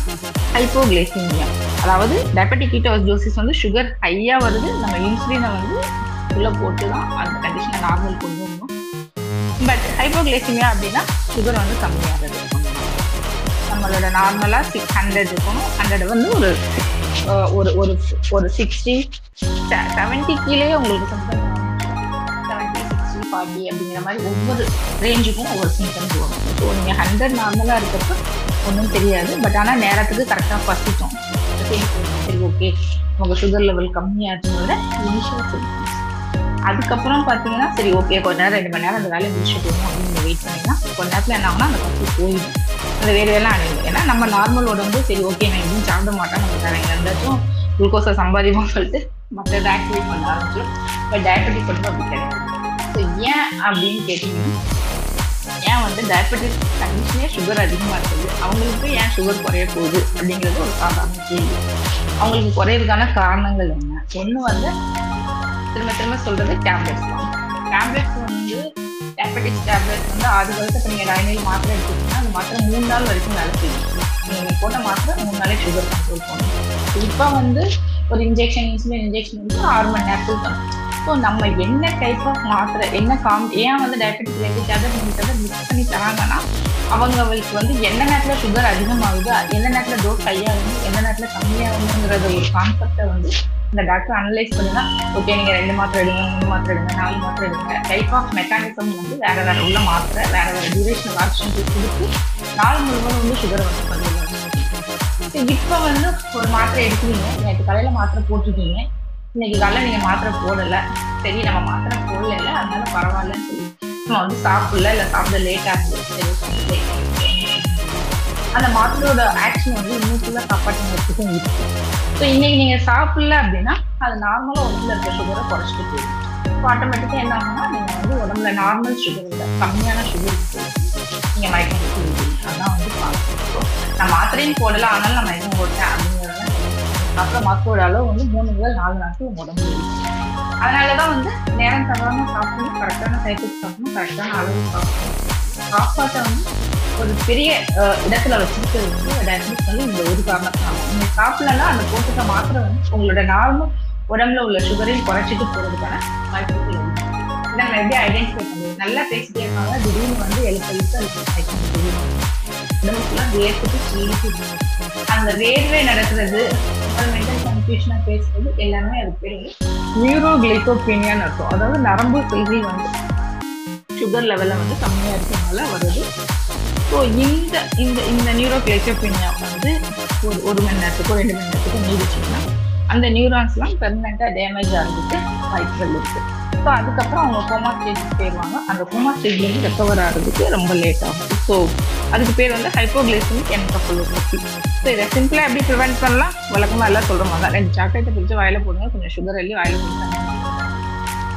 ஹைப்போகிளைசிமியா அதாவது டயபெட்டிக் கீட்டோசிடோசிஸ் வந்து சுகர் ஹையாக வருது நம்ம இன்சுலினை வந்து உள்ள போட்டு தான் அந்த கண்டிஷனை நார்மல் கொண்டு வரணும் பட் ஹைப்போக்ளைசிமியா அப்படின்னா சுகர் வந்து கம்மியாகிறது நம்மளோட நார்மலாக சிக்ஸ் ஹண்ட்ரட் இருக்கணும் ஹண்ட்ரட் வந்து ஒரு ஒரு ஒரு ஒரு சிக்ஸ்டி செவன்ட்டி கீழே உங்களுக்கு சிம்டம் செவன்ட்டி சிக்ஸ்டி ஃபார்ட்டி அப்படிங்கிற மாதிரி ஒவ்வொரு ரேஞ்சுக்கும் ஒவ்வொரு சிம்டம்ஸ் வரும். ஸோ நீங்கள் ஹண்ட்ரட் நார்மலாக இருக்கிறப்ப ஒன்றும் தெரியாது. பட் ஆனால் நேரத்துக்கு கரெக்டாக பசிட்டோம் சரி ஓகே உங்கள் சுகர் லெவல் கம்மியாகிறதோட இனிஷியல் சிம்டம்ஸ் அதுக்கப்புறம் பார்த்தீங்கன்னா சரி ஓகே கொஞ்ச நேரம் ரெண்டு மணி நேரம் அந்த வேலையை முடிச்சுட்டு போகணும் அப்படின்னு வெயிட் பண்ணிங்கன்னா கொஞ்ச நேரத்தில் என்ன ஆகும்னா அந்த பசி போயிடும். அந்த வேறு வேலை அணியும் ஏன்னா நம்ம நார்மல் உடம்பு சரி ஓகே நான் எதுவும் சாப்பிட மாட்டேன் நம்ம வேற எங்க இருந்தாச்சும் குளுக்கோஸை சம்பாதிப்போம் சொல்லிட்டு மற்ற ஆக்டிவேட் பண்ண ஆரம்பிச்சிடும் இப்போ டயபெட்டிக் உடம்பு அப்படி கிடையாது. ஸோ ஏன் அப்படின்னு கேட்டிங்கன்னா ஏன் வந்து டயபெட்டிக் கண்டிஷனே சுகர் அதிகமாக இருக்குது? அவங்களுக்கு ஏன் சுகர் குறைய போகுது? அப்படிங்கிறது ஒரு சாதாரண கேள்வி. அவங்களுக்கு குறையிறதுக்கான காரணங்கள் என்ன? ஒன்று வந்து திரும்ப திரும்ப சொல்றது டேப்லெட்ஸ் தான் டேப்லெட்ஸ் வந்து டயபெட்டிக்ஸ் டேப்லெட்ஸ் வந்து ஆறு வருஷம் இப்போ நீங்கள் டைனில் மாத்திரை எடுத்துக்கிட்டீங்கன்னா அந்த மாத்திரை மூணு நாள் வரைக்கும் வேலை செய்யும். நீங்கள் போட்ட மாத்திரை மூணு நாளே சுகர் கண்ட்ரோல் பண்ணும். இப்போ வந்து ஒரு இன்ஜெக்ஷன் இன்சுலின் இன்ஜெக்ஷன் வந்து ஆறு மணி நேரத்துக்கு தான் ஸோ நம்ம என்ன டைப் ஆஃப் மாத்திரை என்ன காம் ஏன் வந்து டயபெட்டிக் ரிலேட்டட் டேப்லெட் உங்களுக்கு மிக்ஸ் பண்ணி தராங்கன்னா அவங்களுக்கு வந்து எந்த நேரத்தில் சுகர் அதிகமாகுது எந்த நேரத்தில் டோஸ் ஹையாகுது எந்த நேரத்தில் கம்மியாகுதுங்கிற ஒரு கான்செப்டை வந்து இந்த டாக்டர் அனலைஸ் பண்ணினா ஓகே நீங்க ரெண்டு மாத்திரை எடுங்க மூணு மாத்திரை எடுங்க நாலு மாத்திரை எடுங்க. டைப் ஆஃப் மெக்கானிசம் வந்து வேற வேற உள்ள மாத்திரை வேற வேற டியூரேஷன் ஆப்ஷன் கொடுத்து நாள் முழுவதும் வந்து சுகர் வந்து கண்ட்ரோல் இப்போ வந்து ஒரு மாத்திரை எடுக்கிறீங்க நேற்று காலையில மாத்திரை போட்டிருக்கீங்க. இன்னைக்கு காலையில நீங்க மாத்திரை போடல. சரி நம்ம மாத்திரை போடல அதனால பரவாயில்லன்னு சொல்லி நம்ம வந்து சாப்பிடல இல்லை சாப்பிட லேட் ஆகுது சரி ஆகுது. அந்த மாத்திரையோட ஆக்ஷன் வந்து இன்னும் ஃபுல்லாக காப்பாற்றுறதுக்கும் இருக்கு. ஸோ இன்னைக்கு நீங்கள் சாப்பிடல அப்படின்னா அது நார்மலாக உடம்புல இருக்க சுகரை குறைச்சிட்டு போயிடும். ஸோ ஆட்டோமேட்டிக்காக என்ன ஆகும்னா நீங்கள் வந்து உடம்புல நார்மல் சுகர் இல்லை கம்மியான சுகர் நீங்கள் மயக்கம் போட்டு அதான் வந்து நான் மாத்திரையும் போடல ஆனாலும் நான் மயக்கம் போட்டேன் அப்படிங்கிறத அப்புறம் மாத்திரையோட அளவு வந்து மூணு முதல் நாலு நாட்கள் உடம்பு அதனால தான் வந்து நேரம் தவறாம சாப்பிடணும் கரெக்டான சைக்கிள் சாப்பிடணும் கரெக்டான அளவு சாப்பிடணும். காப்பாற்ற வந்து ஒரு பெரிய இடத்துல வச்சிருக்கிறது வந்து டயபெட்டிஸ் வந்து இந்த ஒரு காரணத்தினால. நீங்க சாப்பிடலாம் அந்த போட்டுக்க மாத்திரை வந்து உங்களோட நார்மல் உடம்புல உள்ள சுகரையும் குறைச்சிட்டு போறதுக்கான வாய்ப்புகள் நாங்கள் எப்படி ஐடென்டிஃபை பண்ணுறது நல்லா பேசிட்டே இருக்காங்க திடீர்னு வந்து எழுப்ப எழுப்ப உடம்புக்குலாம் வேர்த்துட்டு சீலிட்டு அந்த வேர்வை நடக்கிறது அப்புறம் மென்டல் கன்ஃபியூஷனாக பேசுறது எல்லாமே அது பேர் நியூரோ கிளைகோபீனியான்னு இருக்கும் அதாவது நரம்பு செல்கள் வந்து சுகர் லெவலை வந்து கம்மியாக இருக்கிறதுனால வருது ஸோ இந்த இந்த இந்த நியூரோ கிளைகோபீனியா வந்து ஒரு ஒரு மணி நேரத்துக்கோ ரெண்டு மணி நேரத்துக்கோ நீடிச்சிங்கன்னா அந்த நியூரான்ஸ்லாம் பெர்மனெண்ட்டாக டேமேஜ் ஆகிறதுக்கு வாய்ப்புகள் இருக்குது ஸோ அதுக்கப்புறம் அவங்க கோமா ஸ்டேஜுக்கு போயிடுவாங்க அந்த கோமா ஸ்டேஜ்லேருந்து ரெக்கவர் ஆகிறதுக்கு ரொம்ப லேட் ஆகும். ஸோ அதுக்கு பேர் வந்து ஹைப்போகிளைசமிக் என்கப்பலோபதி ஸோ இதை சிம்பிளாக எப்படி ப்ரிவென்ட் பண்ணலாம்? வழக்கமாக எல்லாம் சொல்கிற மாதிரி தான். ரெண்டு சாக்லேட்டை பிடிச்சி வாயில் போடுங்க. கொஞ்சம் சுகர் அள்ளி வாயில் போடுங்க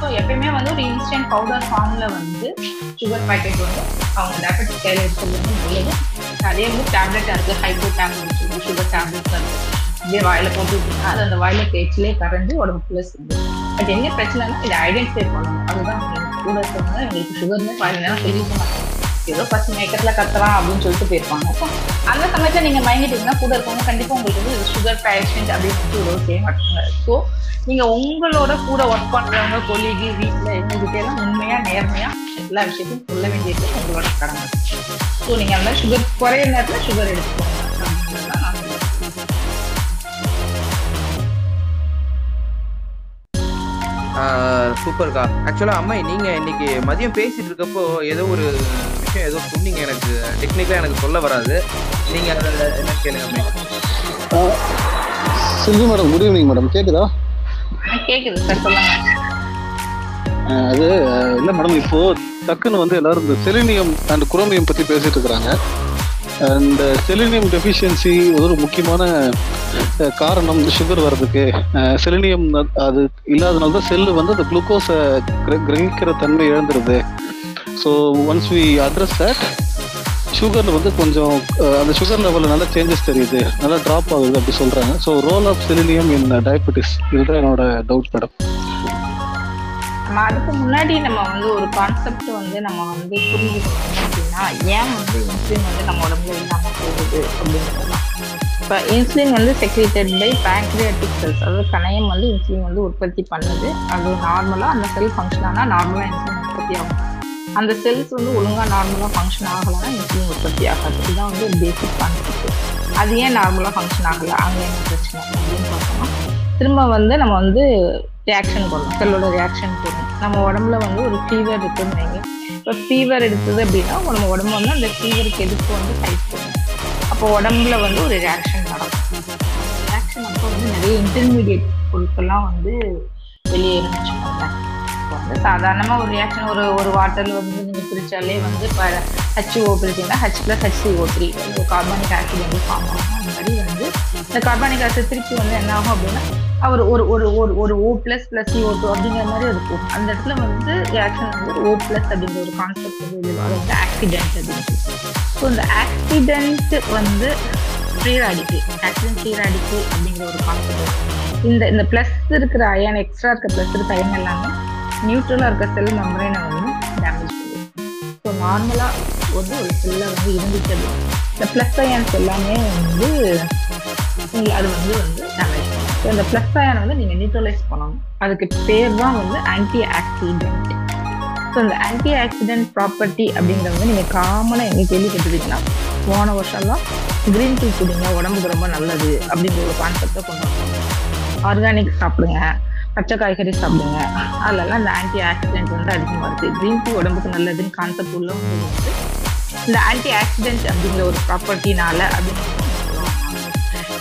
ஸோ எப்பயுமே வந்து ஒரு இன்ஸ்டன்ட் பவுடர் ஃபார்மில் வந்து சுகர் பாக்கெட் வந்து அவங்க டேப்லெட் கையில் எடுத்துக்கிறது நல்லது. அதே வந்து டேப்லெட்டாக இருக்குது ஹைட்ரோ டேப்லெட் இருக்குது சுகர் டேப்லெட் இருக்குது இதே வாயில் போட்டு அது அந்த வாயில பேச்சிலே கரைஞ்சி உடம்புக்குள்ள சேர்ந்து பட் என்ன பிரச்சனைனா இதை ஐடென்டிஃபை பண்ணணும். அதுதான் main. கூட இருக்கவங்க எங்களுக்கு சுகர்னு பாதி நேரம் சொல்லிக்க மாட்டாங்க ஏதோ ஃபர்ஸ்ட் மேக்கப்ல கத்தலாம் அப்படின்னு சொல்லிட்டு போயிருப்பாங்க. So, அந்த சமயத்துல நீங்க மயங்கிட்டீங்கன்னா கூட இருக்கவங்க கண்டிப்பா உங்களுக்கு வந்து சுகர் பேஷண்ட் அப்படின்னு ஒரு செய்ய மாட்டாங்க. ஸோ நீங்க உங்களோட கூட ஒர்க் பண்றவங்க கொலிகி வீட்டுல எங்ககிட்ட எல்லாம் உண்மையா நேர்மையா எல்லா விஷயத்தையும் சொல்ல வேண்டியது உங்களோட கடமை. ஸோ நீங்க அந்த சுகர் குறைய நேரத்துல சுகர் எடுத்துக்கோங்க. சூப்பர்க்கா. ஆக்சுவலா அம்மா நீங்கள் இன்னைக்கு மதியம் பேசிட்டு இருக்கப்போ ஏதோ ஒரு விஷயம் ஏதோ சொன்னீங்க எனக்கு. டெக்னிக்கலா எனக்கு சொல்ல வராது. நீங்க அதில் என்ன கேளுங்க. Selvi madam good evening madam கேக்குதா? ஆ, கேக்குது சார் சொல்லுங்க. அஹ் அது இல்ல மேடம் இப்போ டக்குன்னு வந்து எல்லாரும் இந்த செலினியம் அண்ட் குரோமியம் பத்தி பேசிட்டு இருக்கிறாங்க. அந்த செலினியம் டெஃபிஷியன்சி ஒரு முக்கியமான காரணம் இந்த சுகர் வர்றதுக்கு. செலினியம் அது இல்லாதனால தான் செல்லு வந்து அந்த குளுக்கோஸை கிரகிக்கிற தன்மை இழந்துருது. So once we address that சுகரில் வந்து கொஞ்சம் uh, அந்த சுகர் லெவலில் நல்ல சேஞ்சஸ் தெரியுது. நல்லா ட்ராப் ஆகுது அப்படி சொல்கிறாங்க so role of selenium in diabetes இதுதான் என்னோட டவுட் மேடம் நம்ம அதுக்கு முன்னாடி நம்ம வந்து ஒரு கான்செப்ட் வந்து நம்ம வந்து புரிஞ்சுக்கணும். அப்படின்னா ஏன் வந்து இன்சுலின் வந்து நம்ம உடம்புல இல்லாமல் போகுது அப்படிங்கிறதுலாம் இப்போ இன்சுலின் வந்து செக்ரேட்டட் பை பேங்க்ரியாட்டிக் செல்ஸ் அதாவது கணையம் வந்து இன்சுலின் வந்து உற்பத்தி பண்ணுது. அது நார்மலாக அந்த செல் ஃபங்க்ஷன் ஆனால் நார்மலாக இன்சுலின் உற்பத்தி ஆகும். அந்த செல்ஸ் வந்து ஒழுங்காக நார்மலாக ஃபங்க்ஷன் ஆகலைன்னா இன்சுலின் உற்பத்தி ஆகாது. இதுதான் வந்து பேசிக் கான்செப்ட் அது ஏன் நார்மலாக ஃபங்க்ஷன் ஆகலை? அங்கே என்ன பிரச்சனை அப்படின்னு பார்த்தோம்னா திரும்ப வந்து நம்ம வந்து ரியாக்ஷன் போடணும். செல்லோட ரியாக்ஷன் போடணும். நம்ம உடம்புல வந்து ஒரு ஃபீவர் இருக்குன்னு வைங்க. இப்போ ஃபீவர் எடுத்தது அப்படின்னா நம்ம உடம்பு வந்து அந்த ஃபீவருக்கு எதிர்ப்பு வந்து ஃபைட் பண்ணும். அப்போ உடம்புல வந்து ஒரு ரியாக்ஷன் நடக்கும். ரியாக்ஷன் அப்போ வந்து நிறைய இன்டர்மீடியட் பொருட்கள்லாம் வந்து வெளியேறும் வச்சுக்கோங்களேன் வந்து சாதாரணமாக ஒரு ரியாக்ஷன் ஒரு ஒரு வாட்டரில் வந்து நீங்கள் பிரித்தாலே வந்து இப்போ ஹச்ஓ பிரிச்சிங்கன்னா ஹச் ப்ளஸ் ஹச்சிஓ த்ரீ ஒரு கார்பானிக் ஆசிட் வந்து ஃபார்ம் ஆகும். அந்த மாதிரி வந்து இந்த கார்பானிக் ஆசிட் திருப்பி வந்து என்ன ஆகும் அப்படின்னா அவர் ஒரு ஒரு ஒரு ஒரு O plus plus CO two அப்படிங்கிற மாதிரி இருக்கும். அந்த இடத்துல வந்து ரியாக்ஷன் வந்து ஓ ப்ளஸ் அப்படிங்கிற ஒரு கான்செப்ட் வந்து அது வந்து ஆக்சிடென்ட் அப்படின்னு ஸோ இந்த ஆக்சிடென்ட் வந்து free radical oxidant free radical அப்படிங்கிற ஒரு கான்செப்ட் இந்த இந்த ப்ளஸ் இருக்கிற அயன் எக்ஸ்ட்ரா இருக்க ப்ளஸ் இருக்க அயன் எல்லாமே நியூட்ரலாக இருக்க செல் மெம்பரைனை வந்து டேமேஜ் பண்ணும் ஸோ நார்மலாக வந்து ஒரு செல்லை வந்து இருந்துச்சு இந்த ப்ளஸ் அயன்ஸ் எல்லாமே வந்து அது வந்து வந்து டேமேஜ் பண்ணும். ஸோ இந்த ப்ளஸ் அயனை வந்து நீங்கள் நியூட்ரலைஸ் பண்ணணும். அதுக்கு பேர் தான் வந்து ஆன்டி ஆக்சிடென்ட் ஸோ இந்த ஆன்டி ஆக்சிடென்ட் ப்ராப்பர்ட்டி அப்படிங்கிறத வந்து நீங்கள் காமனாக எங்கே கேள்விப்பட்டிருக்கீங்கன்னா போன வருஷம்லாம் க்ரீன் டீ குடிங்க உடம்புக்கு ரொம்ப நல்லது அப்படிங்கிற ஒரு கான்செப்டை கொண்டு வந்தாங்க. ஆர்கானிக் சாப்பிடுங்க. பச்சை காய்கறி சாப்பிடுங்க. அதுலலாம் இந்த ஆன்டி ஆக்சிடென்ட் வந்து அதிகமாக இருக்குது க்ரீன் டீ உடம்புக்கு நல்லதுன்னு கான்செப்ட் உள்ளவங்க வந்து இந்த ஆன்டி ஆக்சிடென்ட் அப்படிங்கிற ஒரு ப்ராப்பர்ட்டினால அப்படின்னு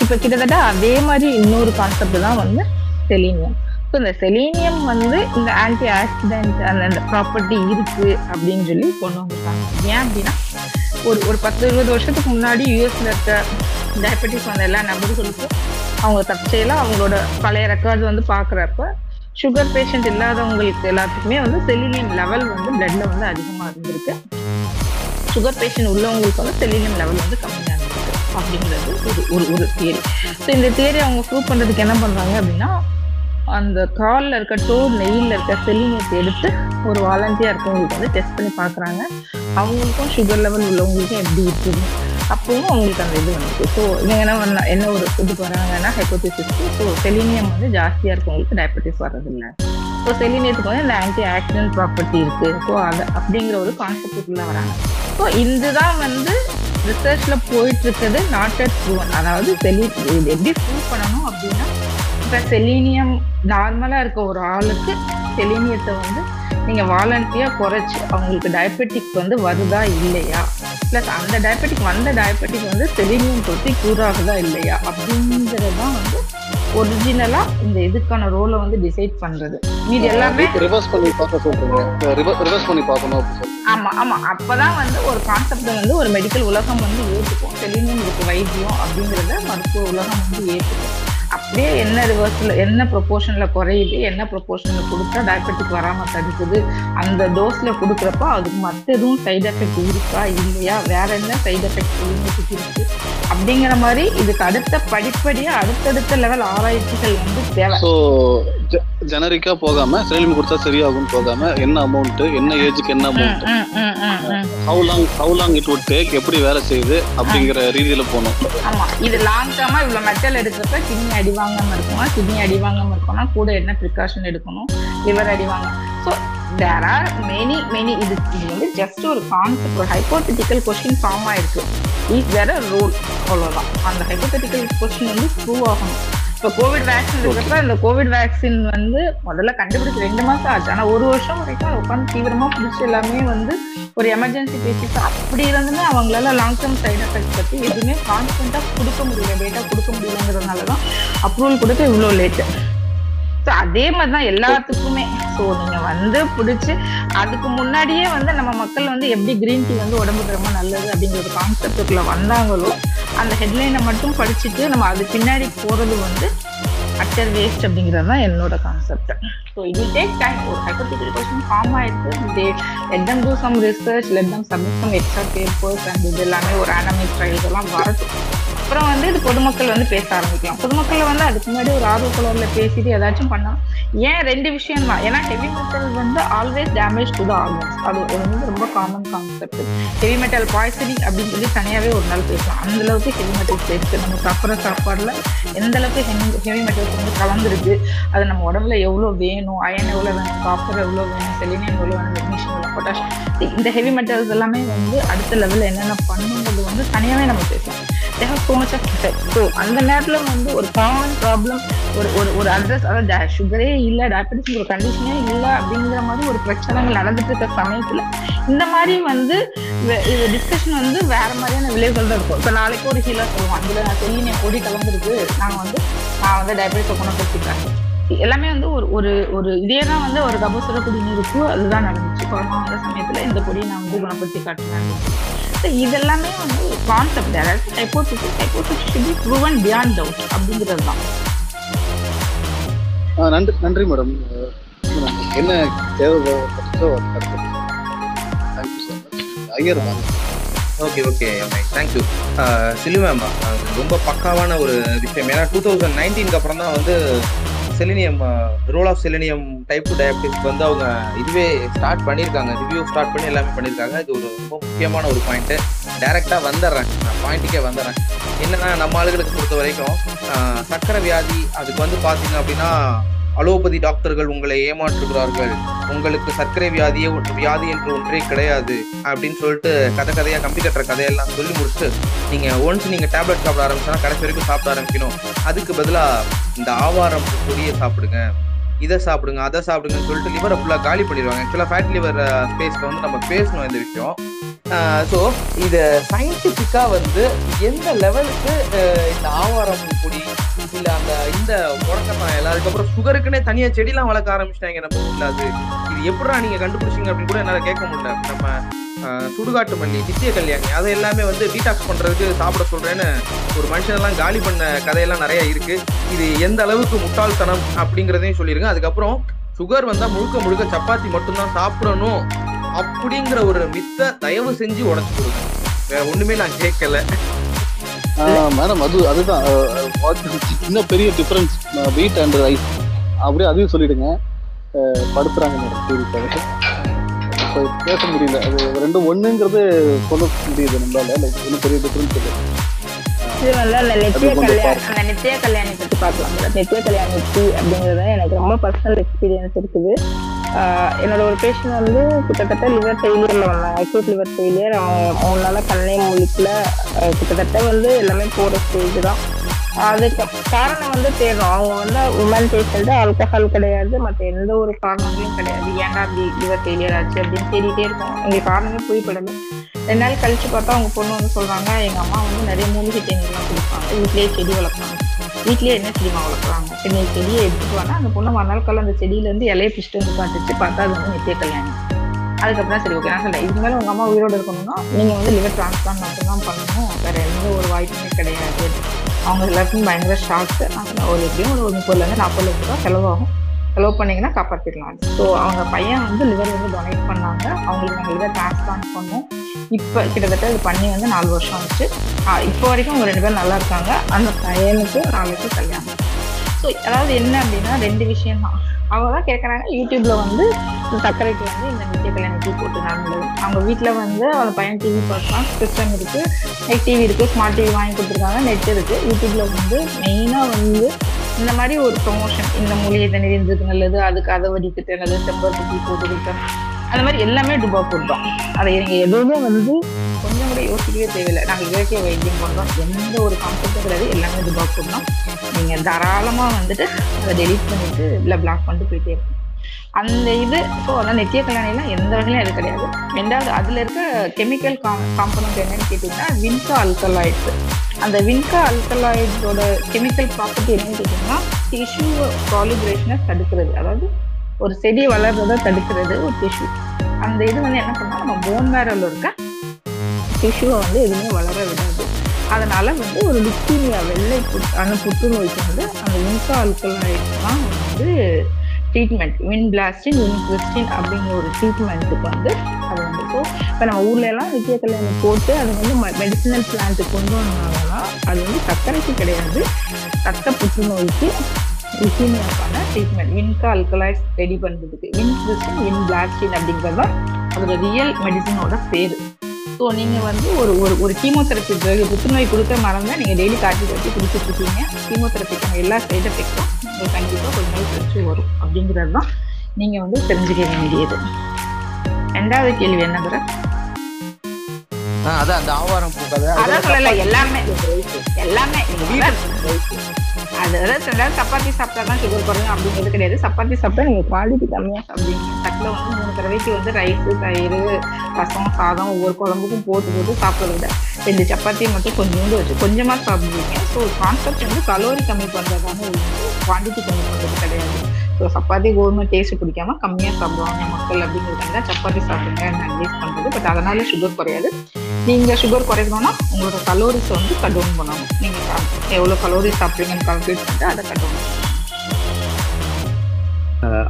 இப்போ கிட்டத்தட்ட அதே மாதிரி இன்னொரு கான்செப்ட் தான் வந்து செலீனியம் ஸோ இந்த செலீனியம் வந்து இந்த ஆன்டி ஆக்சிடென்ட் அந்த அந்த ப்ராப்பர்ட்டி இருக்கு அப்படின்னு சொல்லி கொண்டு வந்திருக்காங்க ஏன் அப்படின்னா ஒரு ஒரு பத்து இருபது வருஷத்துக்கு முன்னாடி யூஎஸ்ல இருக்க டயபெட்டிஸ் வந்த எல்லா நபர்களுக்கும் அவங்க தற்செயலாக அவங்களோட பழைய ரெக்கார்ட் வந்து பார்க்குறப்ப சுகர் பேஷண்ட் இல்லாதவங்களுக்கு எல்லாத்துக்குமே வந்து செலினியம் லெவல் வந்து பிளட்ல வந்து அதிகமாக இருந்திருக்கு. சுகர் பேஷண்ட் உள்ளவங்களுக்கு வந்து செலினியம் லெவல் வந்து கம்மியாக இருந்திருக்கு அப்படிங்கிறது ஒரு ஒரு ஒரு தியரி ஸோ இந்த தியரி அவங்க ப்ரூவ் பண்ணுறதுக்கு என்ன பண்ணுறாங்க அப்படின்னா அந்த காலில் இருக்க டோ நெயிலில் இருக்க செலினியத்தை எடுத்து ஒரு வாலண்டியாக இருக்கவங்களுக்கு வந்து டெஸ்ட் பண்ணி பார்க்குறாங்க. அவங்களுக்கும் சுகர் லெவல் உள்ளவங்களுக்கும் எப்படி இருக்குது அப்பவும் அவங்களுக்கு அந்த இது வந்துருக்கு ஸோ இவங்க என்ன பண்ண என்ன ஒரு இதுக்கு வராங்கன்னா ஹைப்போதிசிஸ்க்கு ஸோ செலினியம் வந்து ஜாஸ்தியாக இருக்கவங்களுக்கு டயபெட்டிஸ் வர்றதில்லை. ஸோ செலினியத்துக்கு வந்து இந்த ஆன்டி ஆக்சிடென்ட் ப்ராப்பர்ட்டி இருக்குது ஸோ அது அப்படிங்கிற ஒரு கான்செப்டுக்குள்ளே வராங்க. ஸோ இதுதான் வந்து ரிசர்ச்சில் போயிட்டு இருக்கிறது நாட் அட் ப்ரூவன் அதாவது செலி இது எப்படி ப்ரூவ் பண்ணணும் அப்படின்னா இப்போ செலீனியம் நார்மலாக இருக்க ஒரு ஆளுக்கு செலீனியத்தை வந்து நீங்கள் வாலண்டியாக குறைச்சி அவங்களுக்கு டயபெட்டிக் வந்து வருதா இல்லையா? ப்ளஸ் அந்த டயபெட்டிக் வந்த டயபெட்டிக் வந்து செலீனியம் தொட்டி க்யூர் ஆகுதா இல்லையா? அப்படிங்கிறது தான் வந்து ஒரிஜினலாக இந்த இதுக்கான ரோலை வந்து டிசைட் பண்ணுறது மீது எல்லாமே ரிவர்ஸ் பண்ணி பார்க்க சொல்றீங்க. ரிவர்ஸ் பண்ணி பார்க்கணும் ஆமா ஆமா. அப்பதான் வந்து ஒரு கான்செப்ட் வந்து ஒரு மெடிக்கல் உலகம் வந்து ஏற்றுக்கும் செலினியம் இருக்கு வைத்தியம் அப்படிங்கறத மருத்துவ உலகம் வந்து ஏற்றுக்கும் அப்படியே என்ன ரிவர்ஸில் என்ன ப்ரொப்போர்ஷனில் குறையுது என்ன ப்ரொப்போர்ஷனில் கொடுத்தா டயபெட்டிக் வராமல் தடுக்குது அந்த டோஸ்ல கொடுக்குறப்ப அதுக்கு மற்ற எதுவும் சைடு எஃபெக்ட் இருக்கா இல்லையா வேற என்ன சைடு எஃபெக்ட் இருக்கு அப்படிங்கிற மாதிரி இதுக்கு அடுத்த படிப்படியாக அடுத்தடுத்த லெவல் ஆராய்ச்சிகள் வந்து தேவை. ஜெனரிக்கா போகாம செலினியம் கொடுத்தா சரியாகும்னு போகாம என்ன அமௌண்ட் என்ன ஏஜுக்கு என்ன amount. How long how long it would take எப்படி வேலை செய்யுது அப்படிங்கிற ரீதியில போகணும். ஆமா. இது லாங் டேர்மா இவ்வளவு மெட்டல் எடுக்கிறப்ப கிட்னி அடி வாங்காம இருக்கணும். கிட்னி அடி வாங்காம இருக்கணும்னா கூட என்ன ப்ரிகாஷன் எடுக்கணும்? லிவர் அடி வாங்க. So there are many many இது இது வந்து ஜஸ்ட் ஒரு கான்செப்ட் ஒரு ஹைப்போதெட்டிக்கல் கொஸ்டின் ஃபார்ம் ஆயிருக்கு இஸ் தேர் அ ரூல் அவ்வளோதான் அந்த ஹைப்போதெட்டிக்கல் கொஸ்டின் வந்து ப்ரூவ் ஆகணும். இப்போ கோவிட் வேக்சின் இருக்கிறப்ப இந்த கோவிட் வேக்சின் வந்து முதல்ல கண்டுபிடிச்சு ரெண்டு மாசம் ஆச்சு. ஆனா ஒரு வருஷம் வரைக்கும் உட்காந்து தீவிரமா பிடிச்சி எல்லாமே வந்து ஒரு எமர்ஜென்சி பேசிஸ் அப்படி இருந்துமே அவங்களால லாங் டேர்ம் சைடு எஃபெக்ட் பத்தி எதுவுமே கான்ஃபிடண்டா கொடுக்க முடியல டேட்டா கொடுக்க முடியலங்கிறதுனால தான் அப்ரூவல் கொடுக்க இவ்வளோ லேட்டு ஸோ அதே மாதிரி தான் எல்லாத்துக்குமே. ஸோ நீங்கள் வந்து பிடிச்சி அதுக்கு முன்னாடியே வந்து நம்ம மக்கள் வந்து எப்படி க்ரீன் டீ வந்து உடம்புக்கு ரொம்ப நல்லது அப்படிங்கிற ஒரு கான்செப்டுக்குள்ளே வந்தாங்களோ அந்த ஹெட்லைனை மட்டும் படிச்சுட்டு நம்ம அது பின்னாடி போகிறது வந்து அட்டர் வேஸ்ட் அப்படிங்கிறது தான் என்னோட கான்செப்ட் ஸோ இது டேக் டைம் ஒரு ஹைப்போட்டிக்கல் கொஸ்டின் ஃபார்ம் ஆயிருக்கு they let them do some research let them submit some extra papers and இது எல்லாமே ஒரு ஆனமிக் ட்ரைல்ஸ் எல்லாம் வரது அப்புறம் வந்து இது பொதுமக்கள் வந்து பேச ஆரம்பிக்கலாம். பொதுமக்கள் வந்து அதுக்கு முன்னாடி ஒரு ஆர்வ கலரில் பேசிட்டு ஏதாச்சும் பண்ணலாம் ஏன் ரெண்டு விஷயம் தான் ஏன்னா ஹெவி மெட்டல் வந்து always damage to the organs அது வந்து ரொம்ப common concept heavy metal poisoning அப்படின்னு சொல்லி தனியாகவே ஒரு நாள் பேசலாம். அந்த அளவுக்கு ஹெவி மெட்டல் சேர்த்து நம்ம சாப்பிட்ற சாப்பாடில் எந்த அளவுக்கு ஹெவி மெட்டல்ஸ் வந்து கலந்துருக்கு அது நம்ம உடம்புல எவ்வளோ வேணும் அயன் எவ்வளோ வேணும் காப்பர் எவ்வளோ வேணும் செலினியம் எவ்வளோ வேணும் மெக்னீஷியம் எவ்வளோ பொட்டாஷ் இந்த ஹெவி மெட்டல்ஸ் எல்லாமே வந்து அடுத்த லெவலில் என்னென்ன பண்ணுங்கிறது வந்து தனியாகவே நம்ம பேசலாம். They've so much of effect so அந்த நேரத்தில் வந்து ஒரு காமன் ப்ராப்ளம் ஒரு ஒரு ஒரு அட்ரஸ் அதாவது சுகரே இல்லை டயபெட்டிஸ் ஒரு கண்டிஷனே இல்லை அப்படிங்கிற மாதிரி ஒரு பிரச்சனைகள் நடந்துட்டு இருக்க சமயத்தில் இந்த மாதிரி வந்து இது டிஸ்கஷன் வந்து வேற மாதிரியான விளைவுகள் தான் இருக்கும். இப்போ நாளைக்கு ஒரு ஹீலர் சொல்லுவான் இதில் நான் செல்லினே பொடி கலந்துருக்கு நாங்கள் வந்து நான் வந்து டயபெட்டிஸை குணப்படுத்திக்கிறேன். எல்லாமே வந்து ஒரு ஒரு ஒரு இதே தான் வந்து ஒரு கபசுர குடிநீருக்கு அதுதான் நடந்துச்சு. கொரோனா வந்த சமயத்தில் இந்த பொடியை நான் வந்து குணப்படுத்தி காட்டினேன் ஸோ இதெல்லாமே வந்து கான்செப்ட் அதாவது hypothesis hypothesis should be proven beyond doubt அப்படிங்கிறது தான். நன்றி நன்றி மேடம் என்ன மச் ஐயர் ஓகே ஓகே தேங்க்யூ சிலு மேம் ரொம்ப பக்காவான ஒரு விஷயம். ஏன்னா டூ தௌசண்ட் நைன்டீனுக்கு அப்புறம் தான் வந்து selenium role of selenium type two டயபிட்டிஸ்க்கு வந்து அவங்க இதுவே ஸ்டார்ட் பண்ணியிருக்காங்க. ரிவ்யூ ஸ்டார்ட் பண்ணி எல்லாமே பண்ணியிருக்காங்க. இது ஒரு ரொம்ப முக்கியமான ஒரு பாயிண்ட்டு டைரெக்டாக வந்துடுறேன். நான் பாயிண்ட்டுக்கே வந்துடுறேன். என்னன்னா நம்ம ஆளுகளுக்கு பொறுத்த வரைக்கும் சர்க்கரை சக்கரை வியாதி அதுக்கு வந்து பார்த்தீங்க அப்படின்னா அலோபதி டாக்டர்கள் உங்களை ஏமாற்றுகிறார்கள். உங்களுக்கு சர்க்கரை வியாதியே ஒன்று- வியாதி என்று ஒன்றே கிடையாது அப்படின்னு சொல்லிட்டு கதை கதையாக கம்பி கட்டுற கதையெல்லாம் சொல்லி முடிச்சுட்டு நீங்கள் ஒன்ஸ் நீங்கள் டேப்லெட் சாப்பிட ஆரம்பிச்சோன்னா கடைசி வரைக்கும் சாப்பிட ஆரம்பிக்கணும். அதுக்கு பதிலாக இந்த ஆவாரம் பொடியை சாப்பிடுங்க. இதை சாப்பிடுங்க அதை சாப்பிடுங்கன்னு சொல்லிட்டு லிவரை ஃபுல்லாக காலி பண்ணிடுவாங்க. ஆக்சுவலாக ஃபேட் லிவர் ஸ்பேஸ்ல வந்து நம்ம பேசணும் இந்த விஷயம். ஸோ இதை சயின்டிஃபிக்காக வந்து எந்த லெவலுக்கு இந்த ஆவாரம் பொடி இல்லை அந்த இந்த முடக்கத்தான் அதுக்கப்புறம் சுகருக்குன்னே தனியாக செடிலாம் வளர்க்க ஆரம்பிச்சிட்டாங்க நம்ம ஊரில் அது. இது எப்படா நீங்கள் கண்டுபிடிச்சிங்க அப்படின்னு கூட என்னால் கேட்க முடியல. நம்ம சுடுகாட்டு மல்லி நித்திய கல்யாணி அதை எல்லாமே வந்து டீடாக்ஸ் பண்ணுறதுக்கு சாப்பிட சொல்கிறேன்னு ஒரு மனுஷனெல்லாம் காலி பண்ண கதையெல்லாம் நிறைய இருக்குது இது எந்த அளவுக்கு முட்டாள்தனம் அப்படிங்கிறதையும் சொல்லிருங்க. அதுக்கப்புறம் சுகர் வந்தால் முழுக்க முழுக்க சப்பாத்தி மட்டும்தான் சாப்பிடணும் அப்படிங்கிற ஒரு மித்தை தயவு செஞ்சு உடச்சு கொடுங்க. வேற ஒண்ணுமே நான் கேட்கல. மேடம் அது அதுதான். இன்னும் பெரிய டிஃபரன்ஸ் வீட் அண்ட் ரைஸ் அப்படியே அதையும் சொல்லிடுங்க. படுத்துறாங்க மேடம் சீரியஸாக பேச முடியல. அது ரெண்டும் ஒண்ணுங்கிறது சொல்ல முடியுது நம்மளால. லைக் இன்னும் பெரிய டிஃபரன்ஸ் இல்லை. இது வந்து அந்த நித்திய அது கொஞ்சம் கல்யாணி அந்த கல்யாணி பத்தி பார்க்கலாம். madam. நித்திய கல்யாணி டீ அப்படிங்கிறது எனக்கு ரொம்ப பர்சனல் எக்ஸ்பீரியன்ஸ் இருக்குது. என்னோட ஒரு பேஷண்ட் வந்து கிட்டத்தட்ட லிவர் ஃபெயிலியர்ல வந்தாங்க. அக்யூட் லிவர் ஃபெயிலியர் அவங்க அவங்களால கண்ணே முழிக்கல ஆஹ் கிட்டத்தட்ட வந்து எல்லாமே போற ஸ்டேஜ் தான். அதுக்கு காரணம் வந்து தேடும் அவங்க வந்து உமன் பேஷண்ட் ஆல்கஹால் கிடையாது. மற்ற எந்த ஒரு காரணங்களும் கிடையாது. ஏன்டா அப்படி லிவர் ஃபெயிலியர் ஆச்சு அப்படின்னு தேடிட்டே இருக்கோம் எங்களுக்கு காரணமே புரியப்படலை. ரெண்டு நாள் கழிச்சு பார்த்தா அவங்க பொண்ணு வந்து சொல்றாங்க எங்க அம்மா வந்து நிறைய மூலிகை தேநீர்லாம் கொடுப்பாங்க. வீட்லயே செடி வளர்க்குறாங்க. வீட்லயே என்ன செடிமா வளர்க்குறாங்க? சரி செடியை எடுத்துட்டு வாங்க அந்த பொண்ணு மறுநாள் கால அந்த செடியில இருந்து இலையை பிடிச்சிட்டு வந்து பார்த்துச்சு பார்த்தா அது வந்து நித்திய கல்யாணம் அதுக்கப்புறம் சரி ஓகே நான் சொல்றேன். இதுக்கு மேல உங்க அம்மா உயிரோட இருக்கணும்னா நீங்க வந்து லிவர் டிரான்ஸ்பிளான் மட்டும்தான் பண்ணணும். வேற எந்த ஒரு வாய்ப்புமே கிடையாது. அவங்க எல்லாருக்கும் பயங்கர ஷாக்கு ஒரு எப்படியும் ஒரு முப்பதுல இருந்து நாற்பது லட்ச ரூபா செலவாகும். அலோவ் பண்ணீங்கன்னா காப்பாற்றிடலாம் ஸோ அவங்க பையன் வந்து லிவர் வந்து டொனேட் பண்ணாங்க. அவங்களுக்கு நாங்கள் லிவர் டிரான்ஸ்பிளான்ட் பண்ணோம். இப்போ கிட்டத்தட்ட இது பண்ணி வந்து நாலு வருஷம் ஆச்சு. இப்போ வரைக்கும் அவங்க ரெண்டு பேரும் நல்லா இருக்காங்க. அந்த பையனுக்கு நாளைக்கு கல்யாணம். ஸோ அதாவது என்ன அப்படின்னா ரெண்டு விஷயம் தான். அவங்க தான் கேட்குறாங்க யூடியூப்ல வந்து சக்கரைக்கு சர்க்கரைக்கு வந்து இந்த நித்திய கல்யாணம் டீ போட்டு நல்லது அவங்க வீட்டில் வந்து அவங்க பையன் டிவி பார்க்கலாம் சிஸ்டம் இருக்கு நெட் டிவி இருக்கு ஸ்மார்ட் டிவி வாங்கி கொடுத்துருக்காங்க நெட் இருக்கு. யூடியூப்ல வந்து மெயினாக வந்து இந்த மாதிரி ஒரு ப்ரொமோஷன் இந்த மூலிகை தண்ணி இருந்ததுக்கு நல்லது அதுக்கு அதை வடிக்கிட்டு நல்லது செம்பருத்தி டீ போட்டு கொடுத்தேன் அந்த மாதிரி எல்லாமே டுபா போட்டோம் அதை நீங்கள் எதுவுமே வந்து கொஞ்சம் கூட யோசிக்கவே தேவையில்லை. நாங்கள் இயற்கை வைத்தியம் பண்ணுறோம் எந்த ஒரு கான்செப்டும் கிடையாது. எல்லாமே டுபா தான். நீங்கள் தாராளமாக வந்துட்டு அதை டெலிட் பண்ணிட்டு இல்லை பிளாக் பண்ணிட்டு போயிட்டே இருக்கும் அந்த இது ஸோ அதான் நித்திய கல்யாணிலாம் எந்த வகையிலும் இது கிடையாது. ரெண்டாவது அதில் இருக்க கெமிக்கல் காம் காம்பனண்ட் என்னன்னு கேட்டிங்கன்னா வின்கா அல்கலாய்ட்ஸ் அந்த வின்கா அல்கலாய்ட்ஸோட கெமிக்கல் ப்ராப்பர்ட்டி என்னன்னு கேட்டிங்கன்னா டிஷ்யூ ப்ராலிபரேஷனை தடுக்கிறது. அதாவது ஒரு செடி வளர்றதை தடுக்கிறது ஒரு டிஷ்யூ அந்த இது வந்து என்ன பண்ணால் நம்ம போன் மேரல் இருக்க டிஷ்யூவை வந்து எதுவுமே வளர விடாது. அதனால் வந்து ஒரு லுக்கீமியா வெள்ளை புட் அந்த புற்றுநோய்க்கு வந்து அந்த வின்கா அல்கலாய்ட் தான் வந்து treatment vinblastine vincristine அப்படிங்கிற ஒரு ட்ரீட்மெண்ட்டுக்கு வந்து அது வந்து ஸோ இப்போ நம்ம ஊர்ல எல்லாம் நித்திய கல்யாணி போட்டு அது வந்து மெடிசினல் பிளான்ட்டு கொண்டு வந்தாங்கன்னா அது வந்து சர்க்கரைக்கு கிடையாது. ரத்த புற்றுநோய்க்கு லுக்கீமியாக்கான ட்ரீட்மெண்ட் வின்கா அல்கலாய்ட்ஸ் ரெடி பண்ணுறதுக்கு வின் கிறிஸ்டின் வின் பிளாஸ்டின் அப்படிங்கிறது தான் அதோட ரியல் மெடிசினோட பேர். ஸோ நீங்கள் வந்து ஒரு ஒரு ஒரு கீமோதெரப்பி ட்ரக் புற்றுநோய் கொடுக்க மறந்தா நீங்கள் டெய்லி காட்டி காட்டி குடிச்சிட்டு இருக்கீங்க கீமோதெரப்பிக்கான எல்லா சைடு எஃபெக்டும் உங்களுக்கு கண்டிப்பாக கொஞ்ச நாள் கழிச்சு வரும் அப்படிங்கிறது தான் நீங்கள் வந்து தெரிஞ்சுக்க வேண்டியது. ரெண்டாவது கேள்வி என்ன பிற அதான் அந்த ஆவாரம் எல்லாமே எல்லாமே. அதெல்லாம் அது அதாவது சப்பாத்தி சாப்பிட்டா தான் சுகர் குறையும் அப்படிங்கிறது கிடையாது. சப்பாத்தி சாப்பிட்டா நீங்க குவாலிட்டி கம்மியா சாப்பிடுங்க தட்டில் வந்து மூணு தடவைக்கு வந்து ரைஸு தயிர் ரசம் சாதம் ஒவ்வொரு குழம்புக்கும் போட்டு போட்டு சாப்பிட்றத விட ரெண்டு சப்பாத்தியை மட்டும் கொஞ்சோண்டு வச்சு கொஞ்சமாக சாப்பிடுவீங்க. ஸோ கான்செப்ட் வந்து கலோரி கம்மி பண்ணுறதான குவான்டிட்டி கம்மி பண்ணுறது கிடையாது. ஸோ சப்பாத்தி கோதுமை டேஸ்ட் பிடிக்காம கம்மியா சாப்பிடுவாங்க மக்கள் அப்படிங்கிறதுனால சப்பாத்தி சாப்பிடுங்க அட்வைஸ் பண்றது. பட் அதனால சுகர் குறையாது. நீங்க சுகர் குறைக்கணும்னா உங்களோட கலோரிஸ் வந்து கட் டவுன் பண்ணணும். நீங்க சா- எவ்வளவு கலோரி சாப்பிடுறீங்கன்னு கால்குலேட் பண்ணிட்டு அதை கட் டவுன்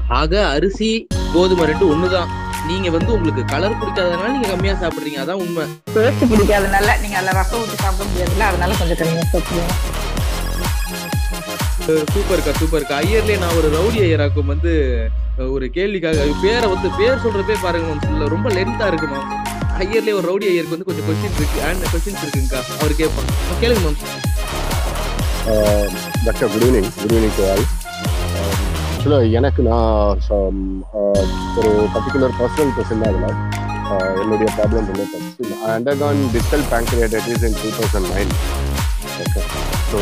ஆக அரிசி கோதுமை ரெண்டு ஒண்ணுதான். நீங்க வந்து உங்களுக்கு கலர் பிடிக்காதனால நீங்க கம்மியா சாப்பிடுறீங்க. அதான் உண்மை. டேஸ்ட் பிடிக்காதனால நீங்க அதில் ரசம் ஊற்றி சாப்பிட முடியாதுல்ல அதனால கொஞ்சம் கம்மியா சாப்பிடுவீங்க சூப்பர்க்கா சூப்பர்க்கா ஐயர்லயே நான் ஒரு ரவுடி ஐயராக்கும் வந்து ஒரு கேள்விக்காக பேரை வந்து பேர் சொல்றப்பே பாருங்க மேம் ரொம்ப லென்த்தா இருக்கு மேம் ஐயர்லயே ஒரு ரவுடி ஐயருக்கு வந்து கொஞ்சம் கொஸ்டின் இருக்கு அண்ட் கொஸ்டின்ஸ் இருக்குங்கக்கா. அவர் கேட்பாங்க கேளுங்க ma'am doctor good evening good evening to all ஆக்சுவலாக எனக்கு நான் ஒரு பர்டிகுலர் பர்சனல் கொஸ்டின் தான் அதில். என்னுடைய problem related undergone digital pancreatitis in two thousand nine okay so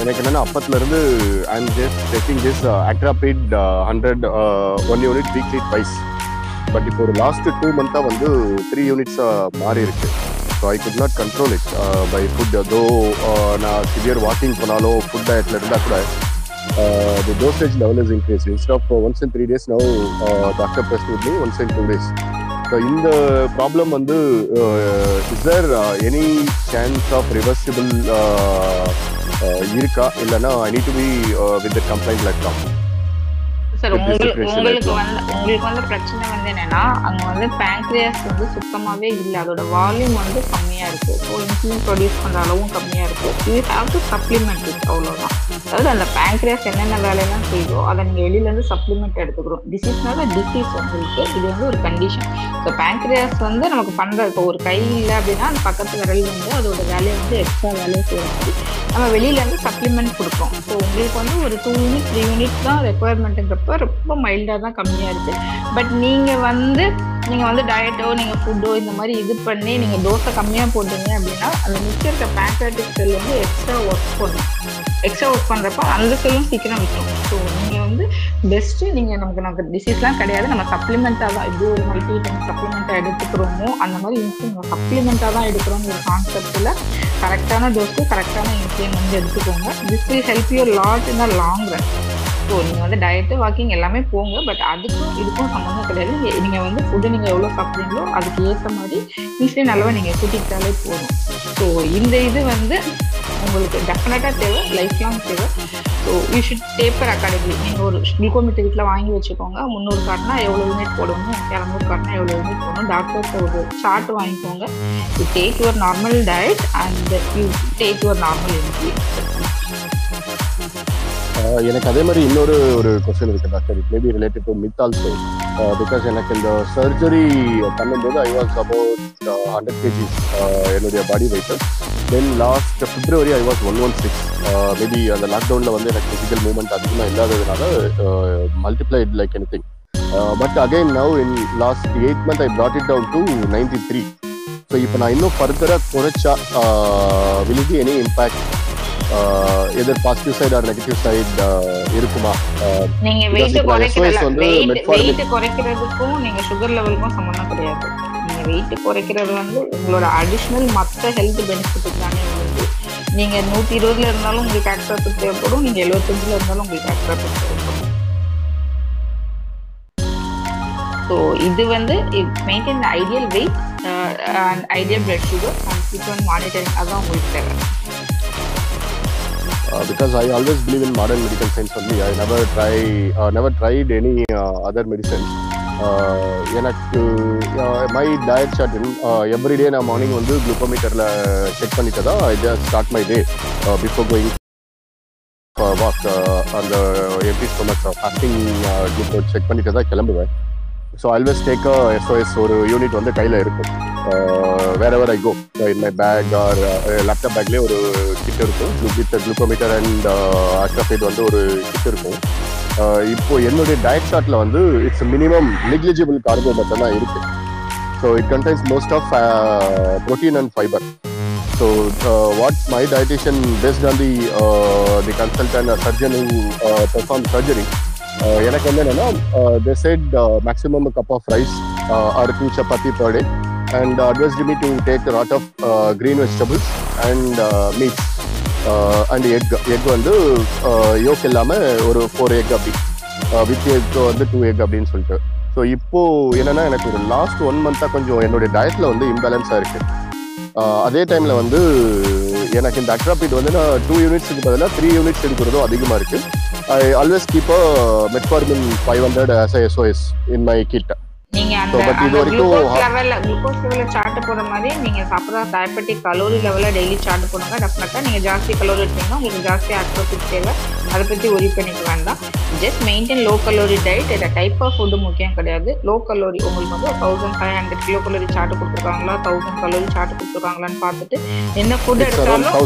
எனக்கு என்னென்னா அப்பத்துலேருந்து I just taking this Actrapid hundred one unit weekly twice but இப்போ ஒரு லாஸ்ட் டூ மந்த்தாக வந்து த்ரீ யூனிட்ஸாக மாறி இருக்கு so I could not control it by food though நான் severe walking போனாலோ ஃபுட் டயட்ல இருந்தால் கூட the dosage level is increase instead of once in three days no doctor press with once in two days so இந்த problem வந்து is there any chance of reversible இருக்கா? இல்லைன்னா I need to be with complaint like come sir உங்களுக்கு உங்களுக்கு வந்து உங்களுக்கு வந்து பிரச்சனை வந்து என்னன்னா அங்க வந்து பேங்க்ரியாஸ் வந்து சுத்தமாவே இல்ல. அதோட வால்யூம் வந்து கம்மியா இருக்கு. ஸோ இன்சுலின் ப்ரொடியூஸ் பண்ற அளவும் கம்மியா இருக்கு. You have to supplement it அவ்வளவுதான். அதாவது அந்த பேங்க்ரியாஸ் என்னென்ன வேலையெல்லாம் செய்யுதோ அதை நீங்க வெளியில இருந்து சப்ளிமெண்ட் எடுத்துக்கிறோம் டிசீஸ்னால டிசீஸ் உங்களுக்கு. இது வந்து ஒரு கண்டிஷன் ஸோ பேங்க்ரியாஸ் வந்து நமக்கு பண்ற இப்போ ஒரு கை இல்லை அப்படின்னா அந்த பக்கத்து விரல் வந்து அதோட வேலையை வந்து எக்ஸ்ட்ரா வேலையை செய்யற மாதிரி. நம்ம வெளியில இருந்து சப்ளிமெண்ட் கொடுப்போம். ஸோ உங்களுக்கு வந்து ஒரு டூ யூனிட் த்ரீ யூனிட் தான் ரெக்குவயர்மெண்ட்டுங்கிறப்ப ரொம்ப மைல்டாக தான் கம்மியாக இருக்கு. பட் நீங்கள் வந்து நீங்கள் வந்து டயட்டோ நீங்கள் ஃபுட்டோ இந்த மாதிரி இது பண்ணி நீங்கள் தோசை கம்மியாக போட்டீங்க அப்படின்னா அந்த மிச்சம் இருக்க பேங்க்ராட்டிக் செல் வந்து எக்ஸ்ட்ரா ஒர்க் பண்ணும். எக்ஸ்ட்ரா ஒர்க் பண்ணுறப்ப அந்த செல்லும் சீக்கிரம் விற்கும் ஸோ நீங்கள் வந்து பெஸ்ட்டு நீங்கள் நமக்கு நமக்கு டிசீஸ்லாம் கிடையாது. நம்ம சப்ளிமெண்ட்டாக தான் இது ஒரு மல்டி சப்ளிமெண்ட்டாக எடுத்துக்கிறோமோ அந்த மாதிரி இன்சுலின் சப்ளிமெண்டா தான் எடுக்கிறோம்னு ஒரு கரெக்டான டோஸ்க்கு கரெக்டான இன்சுலின் வந்து எடுத்துக்கோங்க. This will help you lot in the long run so நீங்கள் வந்து டயட்டு வாக்கிங் எல்லாமே போங்க. பட் அதுக்கும் இதுக்கும் சம்மந்தம் கிடையாது. நீங்கள் வந்து ஃபுட்டு நீங்கள் எவ்வளோ சாப்பிட்றீங்களோ அதுக்கு ஏற்ற மாதிரி இன்சுலின் அளவை நீங்கள் கூட்டிக்கிட்டாலே போதும். ஸோ இந்த இது வந்து உங்களுக்கு டெஃபினட்டாக தேவை லைஃப் லாங் தேவை. So you should taper academy நீங்கள் ஒரு குளுக்கோமீட்டர் வீட்டில் வாங்கி வச்சுக்கோங்க. முந்நூறு காட்டினா எவ்வளோ யூனிட் போடணும் இரநூறு காட்டினா எவ்வளோ யூனிட் போடணும்? டாக்டர்ஸ் ஒரு சார்ட் வாங்கிக்கோங்க. You take your normal diet and you take your normal insulin எனக்கு அதே மாதிரி இன்னொரு ஒரு கொஸ்டின் இருக்கு doctor it maybe related to myth also because எனக்கு இந்த சர்ஜரி பண்ணும்போது I was about hundred KGs என்னுடைய body weight then last February I was one one six maybe அந்த லாக்டவுனில் வந்து எனக்கு ஃபிசிக்கல் மூவ்மெண்ட் அதிகமாக இல்லாததுனால multiplied like any thing but again now in last eight month I brought it down to ninety three so இப்போ நான் இன்னும் ஃபர்தராக குறைச்சா will be any impact either positive side or negative side இருக்குமா? நீங்க wait வந்து வெயிட் குறைக்கிறதுக்கும் நீங்க sugar லெவலுக்கும் சம்மந்தம் கிடையாது. நீங்க வெயிட் குறைக்கிறது வந்து உங்களோட அடிஷ்னல் மற்ற ஹெல்த் பெனிஃபிட் தானே உங்களுக்கு நீங்க நூத்தி இருபதுல இருந்தாலும் உங்களுக்கு ஆக்டர் தேவைப்படும். நீங்க எழுபத்தஞ்சுல இருந்தாலும் உங்களுக்கு ஆக்டர் தேவைப்படும். ஸோ இது வந்து maintain ideal weight and ideal blood sugar and frequent monitoring அதான் உங்களுக்கு தேவை. Uh, because I always believe in modern medical science only. I never try, uh, never tried any uh, other uh, எனக்கு my diet chart everyday நான் morning வந்து குளுக்கோமீட்டரில் check பண்ணிட்டு தான் I just start my day before going walk அந்த எப்படி stomach fasting glucose check பண்ணிட்டு தான் கிளம்புவேன். ஸோ ஆல்வேஸ் டேக் எஸ்ஓஎஸ் ஒரு யூனிட் வந்து கையில் இருக்கும். வேற ever I go in my bag or laptop பேக்லேயே ஒரு கிட் இருக்கும். வித் குளுக்கோமீட்டர் அண்ட் அஸ்ட்ராஃபைட் வந்து ஒரு கிட் இருக்கும். இப்போ என்னுடைய டயட் சார்ட்ல வந்து இட்ஸ் மினிமம் நெக்லிஜிபிள் கார்போ மட்டும் தான் இருக்கு. So it contains most of protein and fibre so what my dietitian based on the the consultant surgeon perform surgery எனக்கு வந்து என்னன்னா they set maximum cup of rice or two chapati per day and advised me to take lot of green vegetables and meat and egg egg வந்து uh, yolk இல்லாமல் ஒரு four egg அப்படி. Uh, with egg வந்து two egg அப்படின்னு சொல்லிட்டு. So இப்போது என்னென்னா எனக்கு ஒரு லாஸ்ட் ஒன் மந்த்தாக கொஞ்சம் என்னுடைய டயட்டில் வந்து இம்பேலன்ஸாக இருக்குது uh, அதே டைமில் வந்து எனக்கு இந்த அக்ராபிட் வந்து நான் டூ யூனிட்ஸுக்கு பதிலாக த்ரீ யூனிட்ஸ் எடுக்கிறதும் அதிகமாக இருக்குது I always keep a metformin five hundred as SOS in my kit நீங்க அந்த குளுக்கோஸ் லெவல்ல குளுக்கோஸ் லெவல்ல சார்ட் போடுற மாதிரி நீங்க சாப்பிட்ற டயபெட்டிக் கலோரி லெவல்ல டெய்லி சார்ட் போடுங்க. டெஃபினட்டா நீங்க ஜாஸ்தி கலோரி எடுத்தீங்கன்னா உங்களுக்கு ஜாஸ்தி ஆக்ரோசிக் தேவை. அதை பத்தி ஒரி பண்ணிக்க வேண்டாம். Just maintain low calorie diet இந்த டைப் ஆஃப் ஃபுட்டு முக்கியம் கிடையாது. லோ கலோரி உங்களுக்கு வந்து thousand five hundred kilo calorie chart கொடுத்துருக்காங்களா? தௌசண்ட் கலோரி சார்ட் கொடுத்துருக்காங்களான்னு பார்த்துட்டு என்ன ஃபுட் எடுத்தாலும்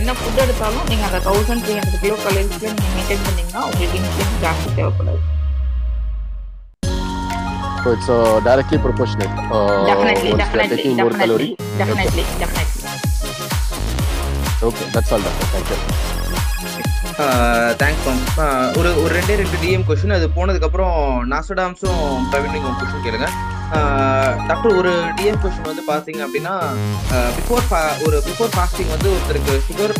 என்ன ஃபுட் எடுத்தாலும் நீங்க அந்த தௌசண்ட் த்ரீ ஹண்ட்ரட் கிலோ கலோரிஸ்ல நீங்க மெயின்டைன் பண்ணீங்கன்னா உங்களுக்கு இன்சுலின் ஜாஸ்தி தேவைப்படாது. Directly proportionate definitely once you are definitely taking more calorie definitely definitely definitely. Okay that's all doctor thank you. Thanks ma'am ஒரு ஒரு ரெண்டே ரெண்டு டிஎம் கொஸ்டின் அது போனதுக்கப்புறம் நாசடாம்ஸும் பிரவீன் நீங்கள் கொஸ்டின் கேளுங்க. டாக்டர் ஒரு டிஎம் கொஸ்டின் வந்து பார்த்தீங்க அப்படின்னா பிஃபோர் ஒரு பிஃபோர் ஃபாஸ்டிங் வந்து ஒருத்தருக்கு சுகர்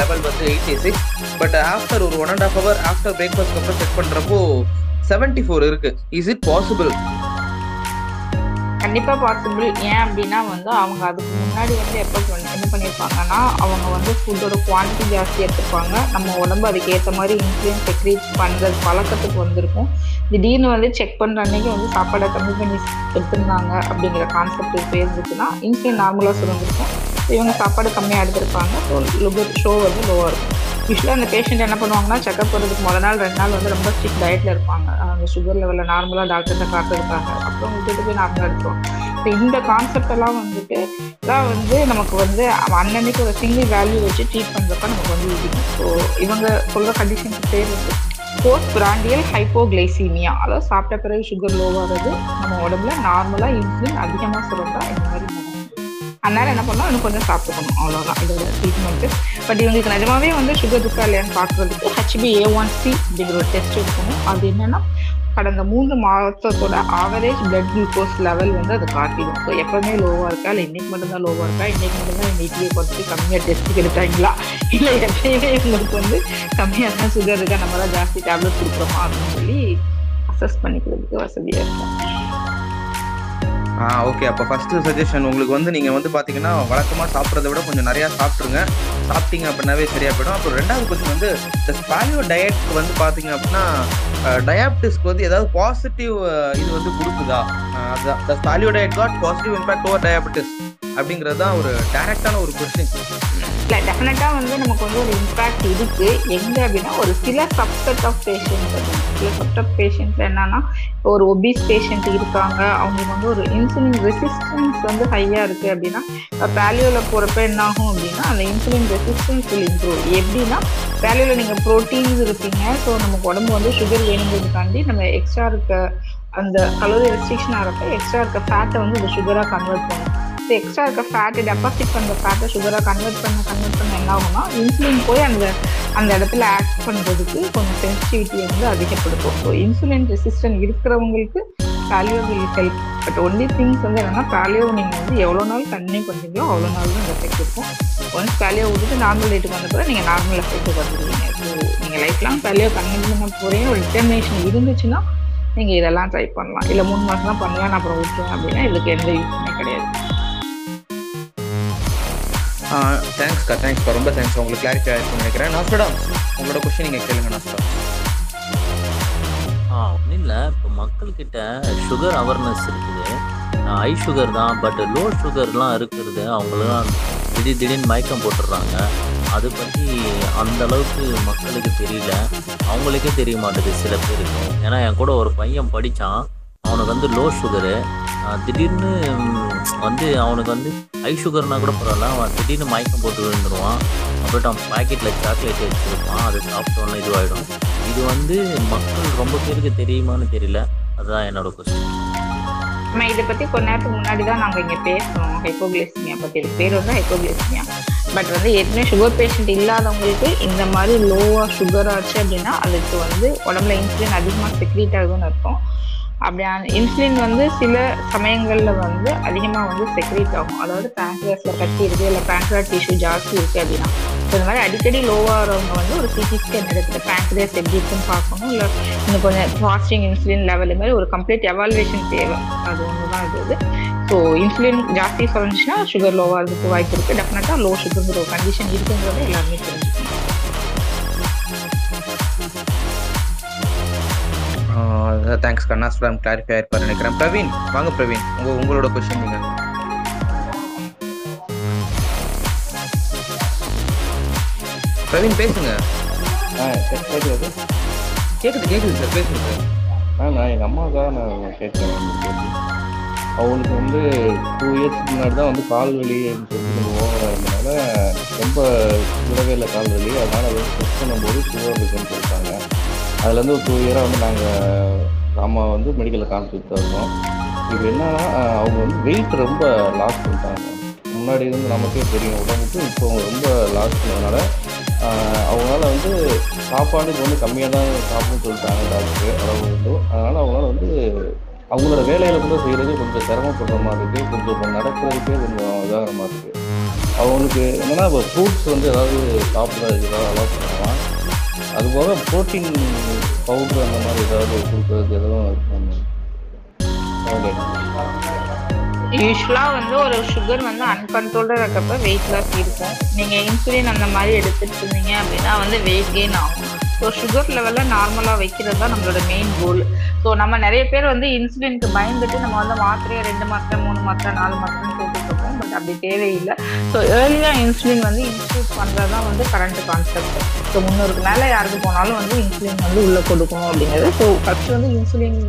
லெவல் வந்து எயிட்டி சிக்ஸ் பட் ஆஃப்டர் ஒரு one and half hour after பிரேக்ஃபாஸ்ட்க்கு அப்புறம் செக் பண்ணுறப்போ செவன்டி ஃபோர் இருக்கு. இஸ் இட் பாசிபிள் கண்டிப்பாக பாசிபிள் ஏன் அப்படின்னா வந்து அவங்க அதுக்கு முன்னாடி வந்து எப்போ என்ன பண்ணியிருப்பாங்கன்னா அவங்க வந்து ஃபுட்டோட குவான்டிட்டி ஜாஸ்தி எடுத்துருப்பாங்க. நம்ம உடம்பு அதுக்கேற்ற மாதிரி இன்சுலின் செக்ரீட் பண்ணுறது பழக்கத்துக்கு வந்திருக்கும். திடீர்னு வந்து செக் பண்ணுற அன்னைக்கு வந்து சாப்பாடை கம்மி பண்ணி எடுத்திருந்தாங்க அப்படிங்கிற கான்செப்ட் இப்போ இன்சுலின் நார்மலாக சுரந்திருக்கும். இவங்க சாப்பாடு கம்மியாக எடுத்திருப்பாங்க. ஸோ லுகர் ஷோ வந்து லோவாக இருக்கும் யூஸ்வலாக அந்த பேஷண்ட் என்ன பண்ணுவாங்கன்னா செக்அப் போகிறதுக்கு முதல் நாள் ரெண்டு நாள் வந்து ரொம்ப ஸ்ட்ரிக் டயட்டில் இருப்பாங்க. அந்த சுகர் லெவலில் நார்மலாக டாக்டர்கிட்ட காட்டுறதுக்காக அப்புறம் விட்டுட்டு போய் நார்மலாக எடுப்போம் இப்போ இந்த கான்செப்ட் எல்லாம் வந்துட்டு தான் வந்து நமக்கு வந்து அன்னன்னைக்கு ஒரு சிங்கிள் வேல்யூ வச்சு ட்ரீட் பண்ணுறப்ப நமக்கு வந்து இடிக்கும் ஸோ இவங்க சொல்கிற கண்டிஷனுக்கு பேர் வந்து போஸ்ட் பிராண்டியல் ஹைப்போகிளைசீமியா அதாவது சாப்பிட்ட பிறகு சுகர் லோவாகிறது நம்ம உடம்புல நார்மலாக இன்சுலின் அதிகமாக சுரந்தா இந்த மாதிரி அதனால என்ன பண்ணோம்? இன்னும் கொஞ்சம் சாப்பிட்டுக்கணும் அவ்வளோதான் இதோட ட்ரீட்மெண்ட்டு பட் இவங்களுக்கு நிஜமாவே வந்து சுகர் இருக்கா இல்லையான்னு பார்க்குறதுக்கு ஹெச்பி ஏ ஒன் சி அப்படிங்கிற ஒரு டெஸ்ட் எடுக்கணும். அது என்னன்னா கடந்த மூன்று மாதத்தோட ஆவரேஜ் பிளட் குளுக்கோஸ் லெவல் வந்து அது காட்டிடும். ஸோ எப்பவுமே லோவாக இருக்கா இல்லை இன்னைக்கு மட்டும்தான் லோவாக இருக்கா? இன்னைக்கு மட்டும்தான் இந்த இட்லியை குறைச்சி கம்மியாக டெஸ்ட்டுக்கு எடுத்தாங்களா? இல்லை எப்பயுமே இவங்களுக்கு வந்து கம்மியாக தான் சுகர் இருக்கா? நம்ம தான் ஜாஸ்தி டேப்லெட் கொடுக்குறோமா? அப்படின்னு சொல்லி அசஸ் பண்ணிக்கிறதுக்கு வசதியாக இருக்கும். ஓகே அப்போ ஃபஸ்ட்டு சஜஷன் உங்களுக்கு வந்து நீங்கள் வந்து பார்த்தீங்கன்னா வழக்கமாக சாப்பிட்றத விட கொஞ்சம் நிறையா சாப்பிட்ருங்க. சாப்பிட்டீங்க அப்படின்னாவே சரியாக போயிடும். அப்புறம் ரெண்டாவது கொஸ்டின் வந்து இந்த ஸ்பாலியோ டயட்க்கு வந்து பார்த்தீங்க அப்படின்னா டயாபிட்டிஸ்க்கு வந்து ஏதாவது பாசிட்டிவ் இது வந்து கொடுக்குதா? அஹ், the paleo diet got positive impact over diabetes அப்படிங்கிறது தான் ஒரு டைரக்டான ஒரு கொஸ்டின் இல்லை டெஃபினட்டாக வந்து நமக்கு வந்து ஒரு இம்பேக்ட் இருக்கு. எங்கே அப்படின்னா ஒரு சில சப்செட் ஆஃப் பேஷண்ட்ஸ் சில சப்செட் ஆஃப் பேஷண்ட்ஸ் என்னன்னா இப்போ ஒரு ஒபீஸ் பேஷண்ட் இருக்காங்க. அவங்களுக்கு வந்து ஒரு இன்சுலின் ரெசிஸ்டன்ஸ் வந்து ஹையாக இருக்குது அப்படின்னா பேலியோவில் போகிறப்ப என்ன ஆகும் அப்படின்னா அந்த இன்சுலின் ரெசிஸ்டன்ஸ் வில் இம்ப்ரூவ் எப்படின்னா பேலியோவில் நீங்கள் ப்ரோட்டீன்ஸ் இருப்பீங்க. ஸோ நமக்கு உடம்பு வந்து சுகர் வேணுங்கிறதுக்காண்டி நம்ம எக்ஸ்ட்ரா இருக்க அந்த கலோரி ரெஸ்ட்ரிக்ஷன் ஆகிறப்ப எக்ஸ்ட்ரா இருக்க ஃபேட்டை வந்து இந்த சுகராக கன்வெர்ட் பண்ணும் ஸோ எக்ஸ்ட்ரா இருக்க ஃபேட்டை டெபாசிட் பண்ணுற ஃபேட்டை சுகராக கன்வெர்ட் பண்ண கன்வெர்ட் பண்ண என்ன ஆகும்னா இன்சுலின் போய் அந்த அந்த இடத்துல ஆக்ட் பண்ணுறதுக்கு கொஞ்சம் சென்சிட்டிவிட்டி வந்து அதிகப்படுத்தும். ஸோ இன்சுலின் ரெசிஸ்டன்ட் இருக்கிறவங்களுக்கு paleo will help but only things வந்து என்னென்னா பேலியோ நீங்கள் வந்து எவ்வளோ நாள் கண்டினியூ பண்ணுறீங்களோ அவ்வளோ நாள் தான் எஃபெக்ட் இருக்கும். ஒன்ஸ் பேலியோ விட்டுட்டு நார்மல் ரேட்டுக்கு வந்த பிறகு நீங்கள் நார்மல் எஃபெக்ட் வந்துடுவீங்க ஸோ நீங்கள் லைஃப் லாங் பேலியோ கண்டினியூ பண்ண போகிறீங்க ஒரு டிட்டர்மினேஷன் இருந்துச்சுன்னா நீங்கள் இதெல்லாம் ட்ரை பண்ணலாம். இல்லை மூணு மாதம் தான் பண்ணலாம் நான் அப்புறம் விட்டுருவேன் அப்படின்னா இதுக்கு எந்த யூஸுமே கிடையாது. தேங்க்ஸ்க்கா தேங்க்ஸ்க்கா ரொம்ப தேங்க்ஸ் உங்களுக்கு கிளாரிட்டி ஆயிருக்கும்னு நினைக்கிறேன். நாஸ்டா உங்களோட கொஸ்டின் நீங்கள் கேளுங்க நாஸ்டா ஆ ஒன்றும் இல்லை இப்போ மக்கள்கிட்ட சுகர் அவேர்னஸ் இருக்குது. ஹை சுகர் தான் பட் லோ சுகர்லாம் இருக்கிறது அவங்களாம் திடீர் திடீர்னு மயக்கம் போட்டுடுறாங்க. அது பற்றி அந்த அளவுக்கு மக்களுக்கு தெரியல. அவங்களுக்கே தெரிய மாட்டேது சில பேருக்கு. ஏன்னா என் கூட ஒரு பையன் படித்தான் அவனுக்கு வந்து லோ சுகரு திடீர்னு வந்து அவனுக்கு வந்து ஹை சுகர்னா கூட பரவாயில்ல. அவன் திடீர்னு மயக்கம் போட்டு விழுந்துருவான். அப்புறம் அவன் பாக்கெட்டில் சாக்லேட் வச்சுருப்பான். அது சாப்பிட்டோன்னே இதுவாகிடும் இது வந்து மக்கள் ரொம்ப பேருக்கு தெரியுமான்னு தெரியல. அதுதான் என்னோட கொஸ்டின் நம்ம இதை பற்றி கொஞ்ச நேரத்துக்கு முன்னாடி தான் நாங்கள் இங்கே பேசணும் ஹைப்போகிளைசிமியா பற்றி இது பேர் வந்து ஹைப்போகிளைசிமியா பட் வந்து ஏற்கனவே சுகர் பேஷண்ட் இல்லாதவங்களுக்கு இந்த மாதிரி லோவாக சுகர் ஆச்சு அப்படின்னா அதுக்கு வந்து உடம்புல இன்சுலின் அதிகமாக செக்ரீட் ஆகுதுன்னு அர்த்தம். அப்படி இன்சுலின் வந்து சில சமயங்களில் வந்து அதிகமாக வந்து செக்ரேட் ஆகும். அதாவது பேங்க்ராஸில் கட்டி இருக்குது இல்லை பேங்க்ரியாட் டிஷ்யூ ஜாஸ்தி இருக்குது அப்படின்னா. ஸோ இந்த மாதிரி அடிக்கடி லோவாகிறவங்க வந்து ஒரு சிடி ஸ்கேன் எடுத்துட்டு பேங்க்ரேஸ் எப்படி இருக்குன்னு பார்க்கணும். இல்லை இன்னும் கொஞ்சம் ஃபாஸ்டிங் இன்சுலின் லெவல் மாதிரி ஒரு கம்ப்ளீட் எவால்வேஷன் தேவை. அது ஒன்று தான் இது ஸோ இன்சுலின் ஜாஸ்தி சொல்லிச்சுன்னா சுகர் லோவாகிறதுக்கு வாய்ப்பு இருக்குது டெஃபினட்டாக லோ சுகருங்கிற ஒரு கண்டிஷன் இருக்குங்கிறத எல்லாருமே தெரிஞ்சுக்கணும். தேங்க்ஸ் கண்ணாஸ்டா கிளாரிஃபை ஆயிருப்பாரு நினைக்கிறேன். பிரவீன் வாங்க பிரவீன். உங்க உங்களோட கொஸ்டின் நீங்கள் பிரவீன் பேசுங்க. ஆ கே- கேட்குது கேக்குது கேக்குது சார். பேசுங்க சார் ஆ நான் எங்கள் அம்மாவுக்காக நான் கேள்வி. அவங்களுக்கு வந்து டூ இயர்ஸ் முன்னாடி தான் வந்து கால் வலி சொல்லிட்டு கொஞ்சம் ஓவராக இருந்தனால ரொம்ப விடவே இல்லை கால் வலி. அதனால் அதை டெஸ்ட் பண்ணும்போது சுகர் இருக்குன்னு சொல்லிட்டாங்க. அதுலேருந்து ஒரு டூ இயராக வந்து நாங்கள் அம்மா வந்து மெடிக்கலில் காமிச்சுட்டு இருந்தோம் இது என்னன்னா அவங்க வந்து வெயிட் ரொம்ப லாஸ் பண்ணிட்டாங்க. முன்னாடி இருந்து நமக்கே தெரியும் உடம்புக்கு இப்போ அவங்க ரொம்ப லாஸ் பண்ணதுனால அவங்களால வந்து சாப்பாடு வந்து கம்மியாக தான் சாப்பிடுன்னு சொல்லிட்டாங்க டாக்டர் அளவு வந்து அதனால் அவங்களால வந்து அவங்களோட வேலையில கூட செய்கிறது கொஞ்சம் சிரமப்படுற மாதிரி இருக்குது கொஞ்சம் இப்போ நடக்கிறதுக்கே கொஞ்சம் இதாகிற மாதிரி இருக்குது அவங்களுக்கு என்னென்னா இப்போ ஃப்ரூட்ஸ் வந்து ஏதாவது சாப்பிட்றதுக்கு ஏதாவது அலோவ் பண்ணலாம் அதுபோக ப்ரோட்டீன் பவுடர் அந்த மாதிரி ஏதாவது கொடுக்குறதுக்கு எதுவும் ஓகே வந்து ஒரு சுகர் வந்து அன்கண்ட்ரோல்டா இருக்கப்ப வெயிட் லாஸ் இருக்கும். நீங்கள் இன்சுலின் அந்த மாதிரி எடுத்துட்டு இருந்தீங்க அப்படின்னா வந்து வெயிட் கெயின் ஆகும். ஸோ சுகர் லெவலை நார்மலாக வைக்கிறது தான் நம்மளோட மெயின் கோல் ஸோ நம்ம நிறைய பேர் வந்து இன்சுலினுக்கு பயந்துட்டு நம்ம வந்து மாத்திரையை ரெண்டு மாத்திரை மூணு மாத்திரை நாலு மாத்திரைன்னு போட்டுருக்கோம் பட் அப்படி தேவையில்லை. ஸோ ஏர்லியாக இன்சுலின் வந்து இன்ஸ்டியூட் பண்றது தான் வந்து கரண்ட் கான்செப்ட் ஸோ முன்னூறுக்கு மேலே யாருக்கு போனாலும் வந்து இன்சுலின் வந்து உள்ளே கொடுக்கணும் அப்படிங்கிறது. ஸோ ஃபஸ்ட்டு வந்து இன்சுலின்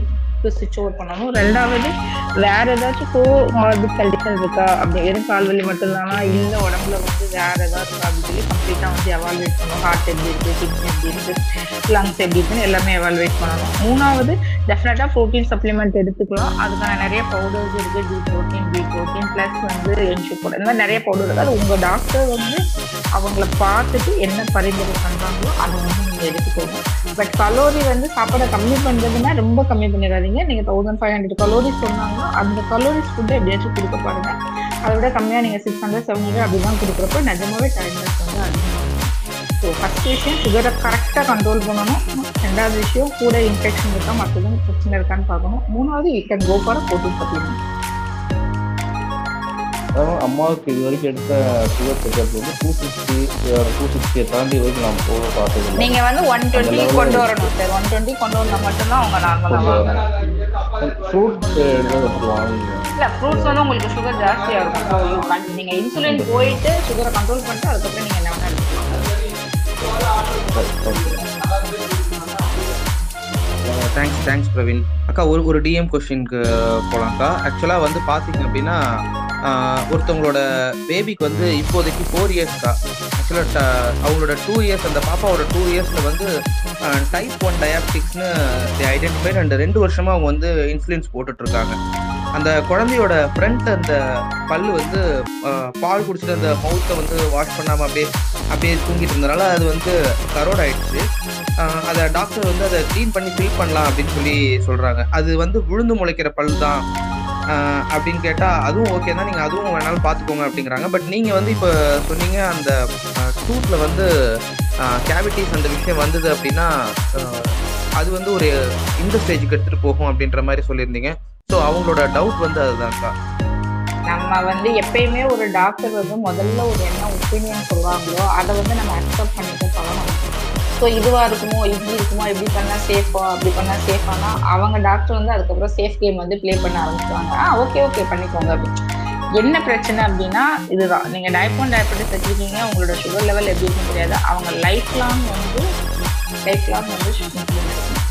ஸ்விட்ச் ஓவர் பண்ணணும். ரெண்டாவது வேற ஏதாச்சும் கோ மார்பிட் கண்டிஷன் இருக்கா? அப்படி வெறும் கால் வலி மட்டும்தானா இல்லை உடம்புல வந்து வேற ஏதாவது இருக்கா அப்படின்னு சொல்லி கம்ப்ளீட்டாக வந்து எவால்வேட் பண்ணணும். ஹார்ட் எப்படி இருக்குது கிட்னி எப்படி இருக்குது லங்ஸ் எப்படி இருக்குன்னு எல்லாமே எவால்வேட் பண்ணணும். மூணாவது டெஃபினட்டாக ப்ரோட்டீன் சப்ளிமெண்ட் எடுத்துக்கலாம். அதுக்கான நிறைய பவுடர்ஸ் இருக்குது D protein B protein plus வந்து என்ஷூர் இந்த மாதிரி நிறைய பவுடர் இருக்குது அது உங்கள் டாக்டர் வந்து அவங்கள பார்த்துட்டு என்ன பரிந்துரை பண்ணுறாங்களோ அதை வந்து நீங்க எடுத்துக்கோங்க. பட் கலோரி வந்து சாப்பாடை கம்மி பண்றதுன்னா ரொம்ப கம்மி பண்ணிடாதீங்க. நீங்க தௌசண்ட் ஃபைவ் ஹண்ட்ரட் கலோரிஸ் சொன்னாங்கன்னா அந்த கலோரிஸ் ஃபுட்டு எப்படியாச்சும் கொடுக்க பாருங்க. அதை விட கம்மியா நீங்க சிக்ஸ் ஹண்ட்ரட் செவன் ஹண்ட்ரட் அப்படிதான் கொடுக்குறப்ப நிஜமாவே டைம்னஸ் வந்து அதிகமாகும் ஸோ ஃபஸ்ட் விஷயம் சுகரை கரெக்டாக கண்ட்ரோல் பண்ணணும். ரெண்டாவது விஷயம் கூட இன்ஃபெக்ஷன் இருக்கா மற்றதும் பிரச்சனை இருக்கான்னு பார்க்கணும். மூணாவது யூ கேன் கோ ஃபார் போட்டு பார்த்தீங்கன்னா அதாவது அம்மாவுக்கு இது வரைக்கும் எடுத்த சுகர் செக்அப் வந்து டூ சிக்ஸ்டி டூ சிக்ஸ்டியை தாண்டி வரைக்கும் நான் போக பார்த்ததில்லை. நீங்க வந்து ஒன் டுவெண்ட்டி கொண்டு வரணும் சார். ஒன் டுவெண்ட்டி கொண்டு வந்தா மட்டும்தான் அவங்க நார்மலா வாங்க ஃப்ரூட் எடுத்து வாங்குங்க. இல்ல ஃப்ரூட்ஸ் வந்து உங்களுக்கு சுகர் ஜாஸ்தியா இருக்கும். So, you can- நீங்க இன்சுலின் போயிட்டு சுகரை கண்ட்ரோல் பண்ணிட்டு அதுக்கப்புறம் நீங்க என்ன வேணா எடுத்துக்கலாம். தேங்க்ஸ் தேங்க்ஸ் பிரவீன் அக்கா ஒரு ஒரு டிஎம் கொஸ்டினுக்கு போகலாம்க்கா ஆக்சுவலாக வந்து பார்த்தீங்க அப்படின்னா ஒருத்தவங்களோட பேபிக்கு வந்து இப்போதைக்கு ஃபோர் இயர்ஸ் தான் ஆக்சுவலாக அவங்களோட டூ இயர்ஸ் அந்த பாப்பாவோட டூ இயர்ஸில் வந்து டைப் ஒன் டயாபிட்டிக்ஸ்னு ஐடென்டிஃபைட் அண்ட் ரெண்டு வருஷமாக அவங்க வந்து இன்ஃப்ளூயன்ஸ் போட்டுட்ருக்காங்க அந்த குழந்தையோட ஃப்ரண்ட் அந்த பல் வந்து பால் குடிச்சிட்டு அந்த மவுத்தை வந்து வாஷ் பண்ணாமல் அப்படியே அப்படியே தூங்கிட்டு இருந்தனால அது வந்து கரோட் ஆயிடுச்சு. அதை டாக்டர் வந்து அதை க்ளீன் பண்ணி ஃபில் பண்ணலாம் அப்படின்னு சொல்லி சொல்கிறாங்க அது வந்து விழுந்து முளைக்கிற பல் தான். அப்படின்னு கேட்டால் அதுவும் ஓகே தான். நீங்கள் அதுவும் வேணாலும் பார்த்துக்கோங்க அப்படிங்கிறாங்க. பட் நீங்கள் வந்து இப்போ சொன்னீங்க அந்த டூத்தில் வந்து கேவிட்டிஸ் அந்த விஷயம் வந்தது அப்படின்னா அது வந்து ஒரு இந்த ஸ்டேஜுக்கு எடுத்துகிட்டு போகும் அப்படின்ற மாதிரி சொல்லியிருந்தீங்க. ஸோ அவங்களோட டவுட் வந்து அதுதான்க்கா நம்ம வந்து எப்பயுமே ஒரு டாக்டர் வந்து முதல்ல ஒரு என்ன ஒப்பீனியன் சொல்றாங்களோ அதை வந்து நம்ம அக்செப்ட் பண்ணிட்டு ஸோ இதுவா இருக்குமோ இப்படி இருக்குமோ இப்படி பண்ணா சேஃபா அப்படி பண்ணா சேஃபானா அவங்க டாக்டர் வந்து அதுக்கப்புறம் சேஃப் கேம் வந்து ப்ளே பண்ண ஆரம்பிச்சுவாங்க ஆ ஓகே ஓகே பண்ணிக்கோங்க அப்படின்னு. என்ன பிரச்சனை அப்படின்னா இதுதான் நீங்க டைப்போன் டயபெட்டிஸ் வச்சிருக்கீங்க உங்களோட சுகர் லெவல் எப்படி இருக்குன்னு தெரியாது அவங்க லைஃப் லாங் வந்து லைஃப் லாங் வந்து.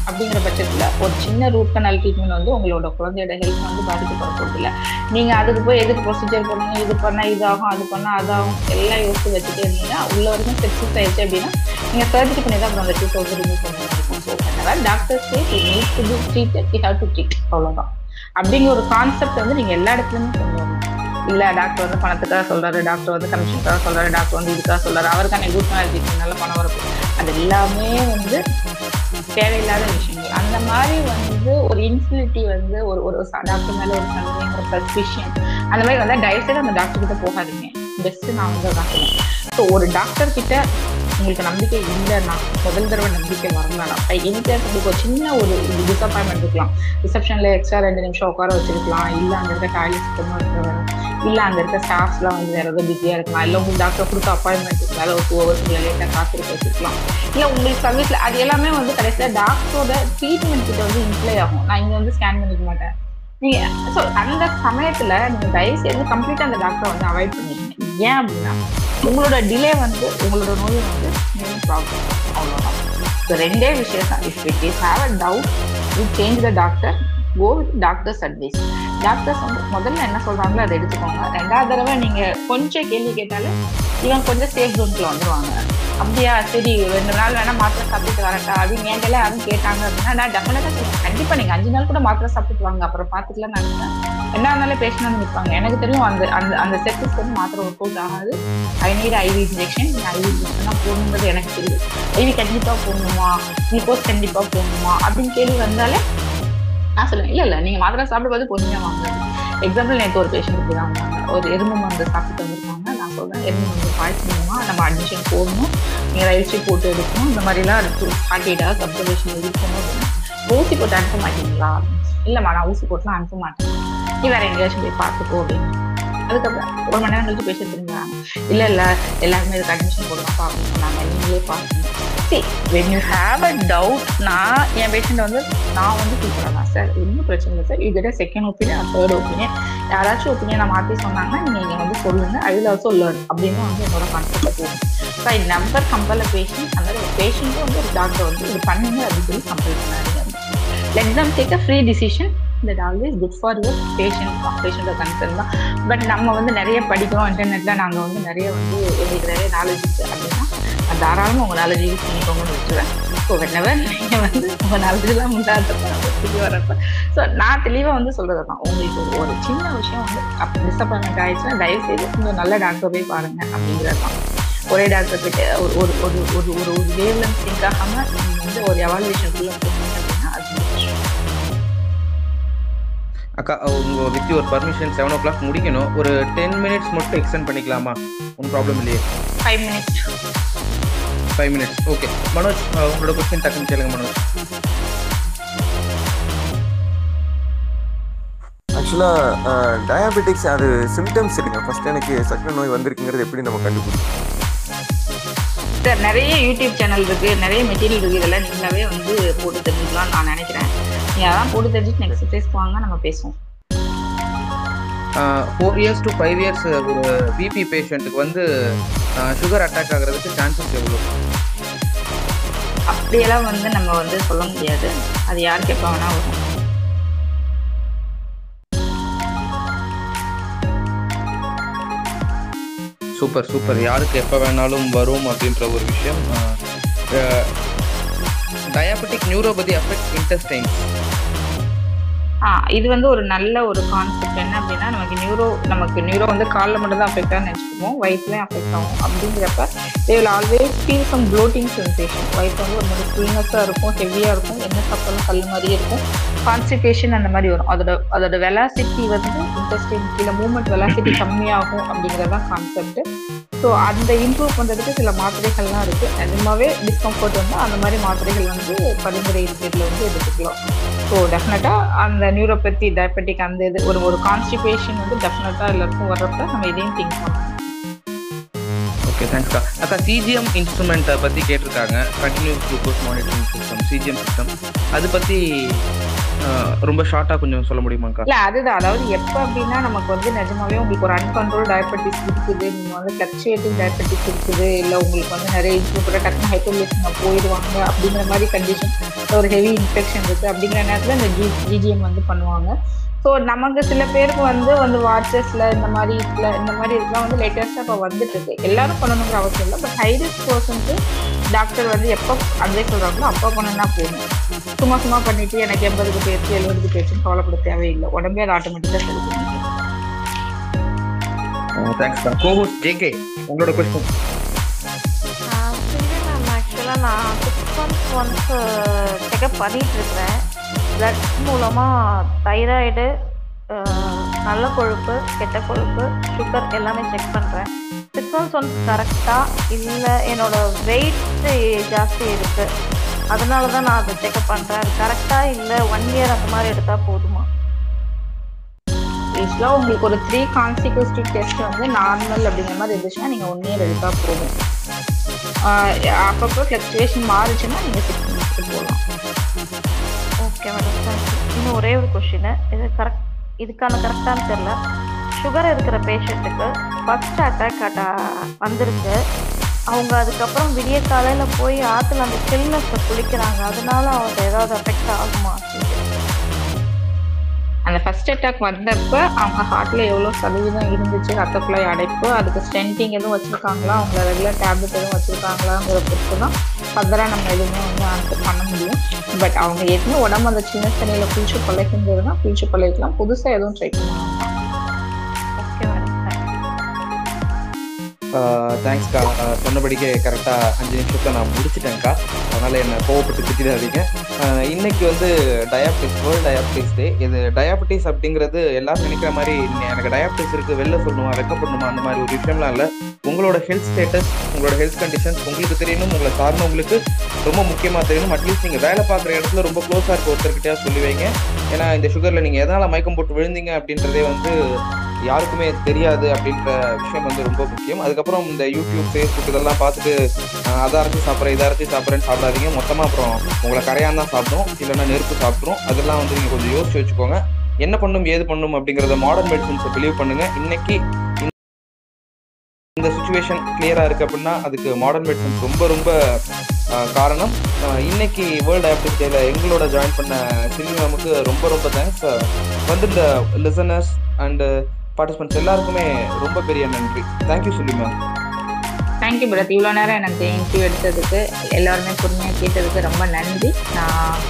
அப்படிங்கிற பட்சத்துல ஒரு சின்ன ரூட் கனால் ட்ரீட்மெண்ட் வந்து உங்களோட குழந்தையோட ஹெல்த் வந்து பாதிக்கப்பட இல்லை. நீங்கள் நீங்க அதுக்கு போய் எதுக்கு ப்ரொசீஜர் பண்ணணும் இது பண்ணா இதாகும் அது பண்ணா அதாகும் எல்லாம் யோசிச்சு வச்சுட்டே இருந்தீங்கன்னா உள்ள வரைக்கும் செக்ஸஸ் ஆயிடுச்சு அப்படின்னா நீங்க சர்ஜரி பண்ணி தான் அப்புறம் அந்த டூ தௌசண்ட் ரிமூவ் பண்ண ஸோ அதனால doctor you need to be treat you have to treat அவ்வளோதான் அப்படிங்கிற ஒரு கான்செப்ட் வந்து நீங்க எல்லா இடத்துலயுமே கொண்டு வரணும். டாக்டர் வந்து பணத்துக்காக சொல்கிறாரு டாக்டர் வந்து கமிஷனுக்காக சொல்கிறாரு டாக்டர் வந்து இதுக்காக சொல்கிறாரு அவருக்கான குட் மேனேஜ் நல்ல பணம் வரப்போ அது எல்லாமே வந்து தேவையில்லாத விஷயங்கள். அந்த மாதிரி வந்து ஒரு இன்ஃபினிட்டி வந்து ஒரு ஒரு டாக்டர் மேல இருக்காங்க ஒரு சஸ்பிஷன் அந்த மாதிரி வந்து டைரக்டாக அந்த டாக்டர் கிட்ட போகாதீங்க. பெஸ்ட் நான் வந்து டாக்டர் ஸோ ஒரு டாக்டர் கிட்ட உங்களுக்கு நம்பிக்கை இல்லைன்னா முதல் தடவை நம்பிக்கை வரலன்னா எனக்கு உங்களுக்கு ஒரு சின்ன ஒரு டிசப்பாயின்மெண்ட் இருக்கலாம். ரிசப்ஷனில் எக்ஸ்ட்ரா ரெண்டு நிமிஷம் உட்கார வச்சிருக்கலாம். இல்லை அந்த இருக்க டாய்லெட் சுத்தமாக இருக்கிற இல்ல அங்க இருக்க ஸ்டாஃப்ஸ்லாம் வந்து வேற ஏதோ பிஸியா இருக்கலாம். இல்ல உங்களுக்கு டாக்டர் கொடுத்த அப்பாயின்மெண்ட் மேல ஒரு டூ ஹவர்ஸ் லேட்டா காத்திருக்க வச்சுக்கலாம். இல்ல உங்களுக்கு சர்வீஸ்ல அது எல்லாமே வந்து கடைசியில டாக்டரோட ட்ரீட்மெண்ட் கிட்ட வந்து இம்ப்ளை ஆகும். நான் இங்க வந்து ஸ்கேன் பண்ணிக்க மாட்டேன். நீங்க ஸோ அந்த சமயத்துல நீங்க தயவு செய்து கம்ப்ளீட்டா அந்த டாக்டரை வந்து அவாய்ட் பண்ணிடுங்க ஏன் அப்படின்னா உங்களோட டிலே வந்து உங்களோட நோய் வந்து மெயின் ப்ராப்ளம் அவ்வளோதான் ஸோ ரெண்டே விஷயம் தான் if it is have a doubt you change the doctor go with doctor's advice doctors வந்து முதல்ல என்ன சொல்றாங்களோ அதை எடுத்துக்கோங்க. ரெண்டாவது தடவை நீங்க கொஞ்சம் கேள்வி கேட்டாலே இவன் கொஞ்சம் சேஃப் ஜோன்குள்ள வந்துருவாங்க. அப்படியா? சரி ரெண்டு நாள் வேணா மாத்திரை சாப்பிட்டுட்டு வரட்டா? அப்படின்னு என்கிட்ட யாரும் கேட்டாங்க அப்படின்னா நான் டெஃபினட்டா சொல்லுவேன் கண்டிப்பா நீங்க அஞ்சு நாள் கூட மாத்திரை சாப்பிட்டு வாங்க. அப்புறம் பாத்துக்கலாம் நான் என்ன இருந்தாலும் பேஷண்ட் வந்து நிற்பாங்க எனக்கு தெரியும் அந்த அந்த அந்த செட்டிஸ் வந்து மாத்திரை ஒர்க் அவுட் ஆகாது. I need IV injection IV injection தான் போகணுங்கிறது எனக்கு தெரியும். ஐவி கண்டிப்பா போடணுமா? குளுக்கோஸ் கண்டிப்பா போகணுமா அப்படின்னு கேள்வி வந்தாலே நான் சொல்லுவேன் இல்ல இல்ல நீங்க மாத்திரை சாப்பிடும்போது பொறுமையா வாங்க. எக்ஸாம்பிள் நேற்று ஒரு பேஷண்ட் இப்படி தான் வந்தாங்க. ஒரு எறும்பு மருந்து சாப்பிட்டு வந்திருக்காங்க. நான் சொல்றேன் எறும்பு மருந்து பாய்ச்சணுமா நம்ம அட்மிஷன் போடணும். நீங்க ரயில் போட்டு எடுக்கணும். இந்த மாதிரிலாம் ஃபார்ட்டி எயிட் அப்சர்வேஷன் இருக்கணும் ஊசி போட்டு அனுப்ப மாட்டீங்களா? இல்லம்மா நான் ஊசி போட்டுலாம் அனுப்ப மாட்டேன். நீ வேற எங்கேயாச்சும் போய் பார்த்துக்கோ அப்படின்னு. அதுக்கப்புறம் ஒரு மணி நேரம் கழிச்சு பேச திரும்பினாங்க இல்லை இல்லை எல்லாருமே இதுக்கு அட்மிஷன் போடலாம் அப்படின்னு சொன்னாங்க. நீங்களே பார்க்கணும் சரி when you have a doubt நான் என் பேஷண்ட் வந்து நான் வந்து ஃபீல் பண்ணலாம் சார் ஒன்றும் பிரச்சனை இல்லை சார் இது செகண்ட் ஒப்பீனியன் தேர்ட் ஒப்பீனியன் யாராச்சும் ஒப்பீனியனை மாற்றி சொன்னாங்கன்னா நீங்கள் இங்கே வந்து சொல்லுங்க. ஐ வில் ஆல்சோ லேர்ன் அப்படின்னு வந்து என்னோட கான்செப்ட் போகும். So I number compel patient அந்த பேஷண்ட்டும் வந்து ஒரு டாக்டர் வந்து இது பண்ணுங்க அப்படின்னு சொல்லி கம்பல் பண்ணாதீங்க. Let them take a free decision that always good for your patient பேஷண்ட்டோட concern தான். பட் நம்ம வந்து நிறைய படிக்கிறோம் இன்டர்நெட்ல நாங்கள் வந்து நிறைய வந்து எங்களுக்கு நிறைய நாலேஜ் அப்படின்னா தாராளமாக உங்கள் நாலேஜ் யூஸ் பண்ணிக்கோங்கன்னு வச்சுருவேன் ஸோ வென்னவர் நீங்கள் வந்து உங்கள் நாலேஜெலாம் உண்டாதப்ப திருப்பி வரப்ப ஸோ நான் தெளிவாக வந்து சொல்கிறது தான் உங்களுக்கு ஒரு சின்ன விஷயம் வந்து அப்போ டிசப்பாயின்மெண்ட் ஆயிடுச்சுன்னா தயவுசெய்து கொஞ்சம் நல்ல டாக்டர் போய் பாருங்க அப்படிங்கிறது தான். ஒரே டாக்டர் போய்ட்டு ஒரு ஒரு ஒரு ஒரு ஒரு ஒரு வேவ்ல சிங்க் ஆகாமல் நீங்கள் வந்து ஒரு எவாலுவேஷனுக்குள்ளே அக்கா உங்க வித் ஒரு பர்மிஷன் செவன் ஓ கிளாக் முடிக்கணும். ஒரு டென் மினிட்ஸ் மட்டும் எக்ஸ்டெண்ட் பண்ணிக்கலாமா? ஒன்றும் ப்ராப்ளம் இல்லையே. Five minutes five minutes okay Manoj உங்களோட கொஸ்டின் டக்குன்னு கேளுங்க மனோஜ். ஆக்சுவலாக டயாபெட்டிக்ஸ் அது சிம்டம்ஸ் இல்லைங்க. ஃபர்ஸ்ட் எனக்கு சக்கரை நோய் வந்திருக்குங்கிறது எப்படி நம்ம கண்டுபிடிக்கும் சார் நிறைய யூடியூப் சேனல் இருக்கு நிறைய மெட்டீரியல் இருக்கு. இதெல்லாம் நீங்களாவே வந்து போட்டு தெரிஞ்சுக்கலாம்னு நான் நினைக்கிறேன். அதான் போட்டு தெரிஞ்சுட்டு நெக்ஸ்ட் ஃபேஸ் வாங்க நம்ம பேசுவோம். Four years to five years ஒரு பிபி பேஷண்ட்டுக்கு வந்து சுகர் அட்டாக் ஆகுறதுக்கு சான்சஸ் எவ்வளோ அப்படியெல்லாம் வந்து நம்ம வந்து சொல்ல முடியாது. அது யாருக்கு எப்போ வேணா வரும். சூப்பர் சூப்பர் யாருக்கு எப்போ வேணாலும் வரும் அப்படின்ற ஒரு விஷயம் டயாபெட்டிக் நியூரோபதி அஃபெக்ட் இன்டெஸ்டைன்ஸ் இது வந்து ஒரு நல்ல ஒரு கான்செப்ட் என்ன அப்படின்னா நமக்கு நியூரோ நமக்கு நியூரோ வந்து காலில் மட்டும் தான் அஃபெக்ட் ஆகும் நினச்சிக்குவோம் வயிற்றுலையும் அஃபெக்ட் ஆகும். அப்படிங்கிறப்ப they will always feel some bloating sensation வயிற்று வந்து ஒரு மாதிரி ஃபுல்னஸாக இருக்கும் ஹெவியாக இருக்கும். என்ன சாப்பிட்டாலும் கல் மாதிரியே இருக்கும். கான்ஸ்டிபேஷன் அந்த மாதிரி வரும். அதோட அதோட வெலாசிட்டி வந்து இன்ட்ரெஸ்டிங் கீழே மூவ்மெண்ட் வெலாசிட்டி கம்மியாகும் அப்படிங்கிறது தான் கான்செப்ட் ஸோ அந்த இம்ப்ரூவ் பண்ணுறதுக்கு சில மாத்திரைகள்லாம் இருக்குது நிஜமாவே டிஸ்கம்ஃபர்ட் வந்து அந்த மாதிரி மாத்திரைகள் வந்து பரிந்துரை இருக்கிறதுல வந்து எடுத்துக்கலாம். ஸோ டெஃபினட்டாக அந்த நியூரோபதி டயபெட்டிக் அந்த இது ஒரு ஒரு கான்ஸ்டிபேஷன் வந்து டெஃபினட்டாக எல்லாருக்கும் வர்றப்ப நம்ம இதையும் திங்க் பண்ணலாம். ஓகே தேங்க்ஸ்க்கா அக்கா. சிஜிஎம் இன்ஸ்ட்ருமெண்ட்டை பற்றி கேட்டிருக்காங்க. Continuous glucose monitoring system CGM system அது பற்றி ரொம்ப ஷார்ட்டா கொஞ்சம் சொல்ல முடியுமாக்கா இல்ல அதுதான். அதாவது எப்ப அப்படின்னா நமக்கு வந்து நிஜமாவே உங்களுக்கு ஒரு அன்கண்ட்ரோல் டயபெட்டிஸ் இருக்குது. நீங்க வந்து ஃபிளக்சுவேட்டிங் டயபெட்டிஸ் இருக்குது. இல்ல உங்களுக்கு வந்து நிறைய இன்சுலின் கூட டக்குனு ஹைப்போலிஸ்மா போயிடுவாங்க அப்படிங்கிற மாதிரி கண்டிஷன் ஒரு ஹெவி இன்ஃபெக்ஷன் இருக்கு அப்படிங்கிற நேரத்துல இந்த ஜிஜிஎம் வந்து பண்ணுவாங்க. ஸோ நமக்கு சில பேருக்கு வந்து வந்து வாட்சஸ்ல இந்த மாதிரி இதுல இந்த மாதிரி இதெல்லாம் வந்து லேட்டஸ்டாக இப்போ வந்துட்டு இருக்கு. எல்லாரும் பண்ணணுங்கிற அவசியம் இல்லை பட் ஹை ரிஸ்க் பர்சனுக்கு டாக்டர் வந்து எப்போ அட்வைஸ் சொல்றாங்களோ அப்போ பண்ணணும்னா போதும். சும்மா சும்மா பண்ணிட்டு எனக்கு எண்பதுக்கு போயிடுச்சு எழுபதுக்கு போயிடுச்சுன்னு கவலைப்பட தேவையில்லை. உடம்பே அது ஆட்டோமேட்டிக்காக சரி பண்ணிக்கும் தேங்க்ஸ்க்கா கோஹோஸ் ஜேகே உங்களோட கொஸ்டின் சில்லி மேம் ஆக்சுவலாக நான் சிக்ஸ் மந்த்ஸ் ஒன்ஸ் செக்அப் பண்ணிட்டு இருக்கிறேன். பிளட் மூலமாக தைராய்டு நல்ல கொழுப்பு கெட்ட கொழுப்பு சுகர் எல்லாமே செக் பண்ணுறேன் சிக்ஸ் மந்த்ஸ் ஒன்ஸ் கரெக்டாக இல்லை என்னோட வெயிட் ஜாஸ்தி இருக்குது அதனால தான் நான் அதை செக்அப் பண்ணுறேன் கரெக்டாக இல்லை ஒன் இயர் அந்த மாதிரி எடுத்தால் போதுமா? யூஸ்வலாக உங்களுக்கு ஒரு த்ரீ கான்சிக்யூஸ்டிவ் டெஸ்ட் வந்து நார்மல் அப்படிங்கிற மாதிரி இருந்துச்சுன்னா நீங்கள் ஒன் இயர் எடுத்தால் போதும். அப்பப்போ ஃப்ளக்சுவேஷன் மாறுச்சுன்னா நீங்கள் சிக்ஸ் மந்த்ஸ்க்கு போகலாம். ஓகே மேடம் தேங்க்யூ இன்னும் ஒரே ஒரு கொஷினு இது கரெக்ட் இதுக்கான கரெக்டானு தெரில சுகர் இருக்கிற பேஷண்ட்டுக்கு ஃபஸ்ட் அட்டாக் அட்டா வந்திருக்கு. அவங்க அதுக்கப்புறம் விடிய காலையில் போய் ஆற்றுல அந்த சில்னஸை குளிக்கிறாங்க. அதனால அவங்க ஏதாவது அஃபெக்ட் ஆகுமா? அந்த ஃபர்ஸ்ட் அட்டாக் வந்தப்ப அவங்க ஹார்ட்ல எவ்வளோ சதவீதம் இருந்துச்சு ரத்த அடைப்பு அதுக்கு ஸ்டென்டிங் எதுவும் வச்சிருக்காங்களா? அவங்க ரெகுலர் டேப்லெட் எதுவும் வச்சிருக்காங்களாங்கிற பொறுத்து தான் ஃபர்தராக நம்ம எதுவுமே வந்து ஆன்சர் பண்ண முடியும். பட் அவங்க எதுவும் உடம்பு அந்த சின்ன தண்ணியில் குளிச்சு பழகின்றதுனா குளிச்சு பழகிக்கலாம். புதுசாக எதுவும் ட்ரை பண்ணுவாங்க தேங்க்ஸ்க்கா சொன்னபடிக்கே கரெக்டாக அஞ்சு நிமிஷத்தை நான் முடிச்சிட்டேன்க்கா அதனால் என்னை கோவப்பட்டு திட்டிடாதீங்க. இன்னைக்கு வந்து டயாபட்டிஸ் வேர்ல்டு டயாபிட்டிஸ் டே இது டயாபட்டிஸ் அப்படிங்கிறது எல்லாரும் நினைக்கிற மாதிரி எனக்கு டயாபட்டிஸ் இருக்குது வெளில சொல்லணுமா வெக்கப்படணுமா அந்த மாதிரி ஒரு விஷயம்லாம் இல்லை. உங்களோட ஹெல்த் ஸ்டேட்டஸ் உங்களோட ஹெல்த் கண்டிஷன்ஸ் உங்களுக்கு தெரியணும் உங்களை சார்ந்தவங்களுக்கு ரொம்ப முக்கியமாக தெரியணும். அட்லீஸ்ட் நீங்கள் வேலை பார்க்குற இடத்துல ரொம்ப க்ளோஸாக இருக்க ஒருத்தர்கிட்டயா சொல்லி வைங்க. ஏன்னா இந்த சுகரில் நீங்கள் எதனால் மயக்கம் போட்டு விழுந்தீங்க அப்படின்றதே வந்து யாருக்குமே தெரியாது அப்படின்ற விஷயம் வந்து ரொம்ப முக்கியம். அதுக்கப்புறம் இந்த யூடியூப் ஃபேஸ்புக் இதெல்லாம் பார்த்துட்டு அதை அரைச்சி சாப்பிட்றேன் இதை அரைச்சி சாப்பிட்றேன்னு சாப்பிடாதீங்க. மொத்தமாக அப்புறம் உங்களை கரையான் தான் சாப்பிடும். இல்லைன்னா நெருப்பு சாப்பிட்றோம் அதெல்லாம் வந்து நீங்கள் கொஞ்சம் யோசிச்சு வச்சுக்கோங்க. என்ன பண்ணும் ஏது பண்ணும் அப்படிங்கிறத மாடர்ன் மெடிசன்ஸை பிலீவ் பண்ணுங்க. இன்னைக்கு இந்த- இந்த சுச்சுவேஷன் கிளியராக இருக்குது அப்படின்னா அதுக்கு மாடர்ன் மெடிசன்ஸ் ரொம்ப ரொம்ப காரணம். இன்னைக்கு வேர்ல்டு டயபிட்டிஸ் டேல எங்களோட ஜாயின் பண்ண சில்வி ரொம்ப ரொம்ப தேங்க்ஸ் வந்திருந்த லிசனர்ஸ் அண்டு பார்ட்டிசிபெண்ட்ஸ் எல்லாருக்குமே ரொம்ப பெரிய நன்றி. தேங்க்யூ சொல்லி மேம் தேங்க்யூ பிரத் இவ்வளோ நேரம் எனக்கு இன்டர்வியூ எடுத்ததுக்கு எல்லாருமே பொறுமையாக கேட்டதுக்கு ரொம்ப நன்றி. நான்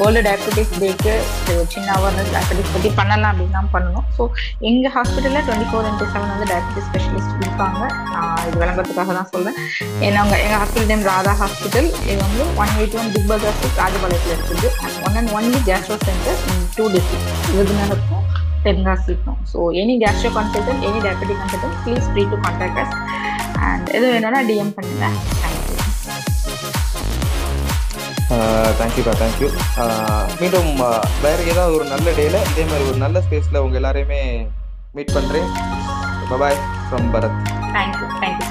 வேர்ல்டு டயபெட்டிஸ் டேக்கு ஒரு சின்ன அவேர்னஸ் டயபெட்டிஸ் பற்றி பண்ணலாம் அப்படின்னு தான் பண்ணணும். ஸோ எங்கள் ஹாஸ்பிட்டலில் டுவெண்ட்டி ஃபோர் இன்ட்டு செவன் வந்து டயபெட்டிஸ் ஸ்பெஷலிஸ்ட் இருப்பாங்க நான் இது விளம்பரத்துக்காக தான் சொல்கிறேன் ஏன்னா எங்கள் ஹாஸ்பிட்டல் நேம் ராதா ஹாஸ்பிட்டல் இது வந்து one eight one big bazaar street ராஜபாளையத்தில் இருக்குது. And one and only gastro centre to district விருதுநகருக்கும் தென்காசிக்கும். So any gastro consultant any diabetic consultant please free to contact us and எது வேணும்னா டிஎம் பண்ணுங்க. Thank you தேங்க்யூக்கா thank you மீண்டும் ஆஹ், வேற ஏதாவது ஒரு நல்ல டேல இதே மாதிரி ஒரு நல்ல ஸ்பேஸ்ல உங்க எல்லாரையுமே மீட் பண்றேன். Bye bye from Bharat thank you thank you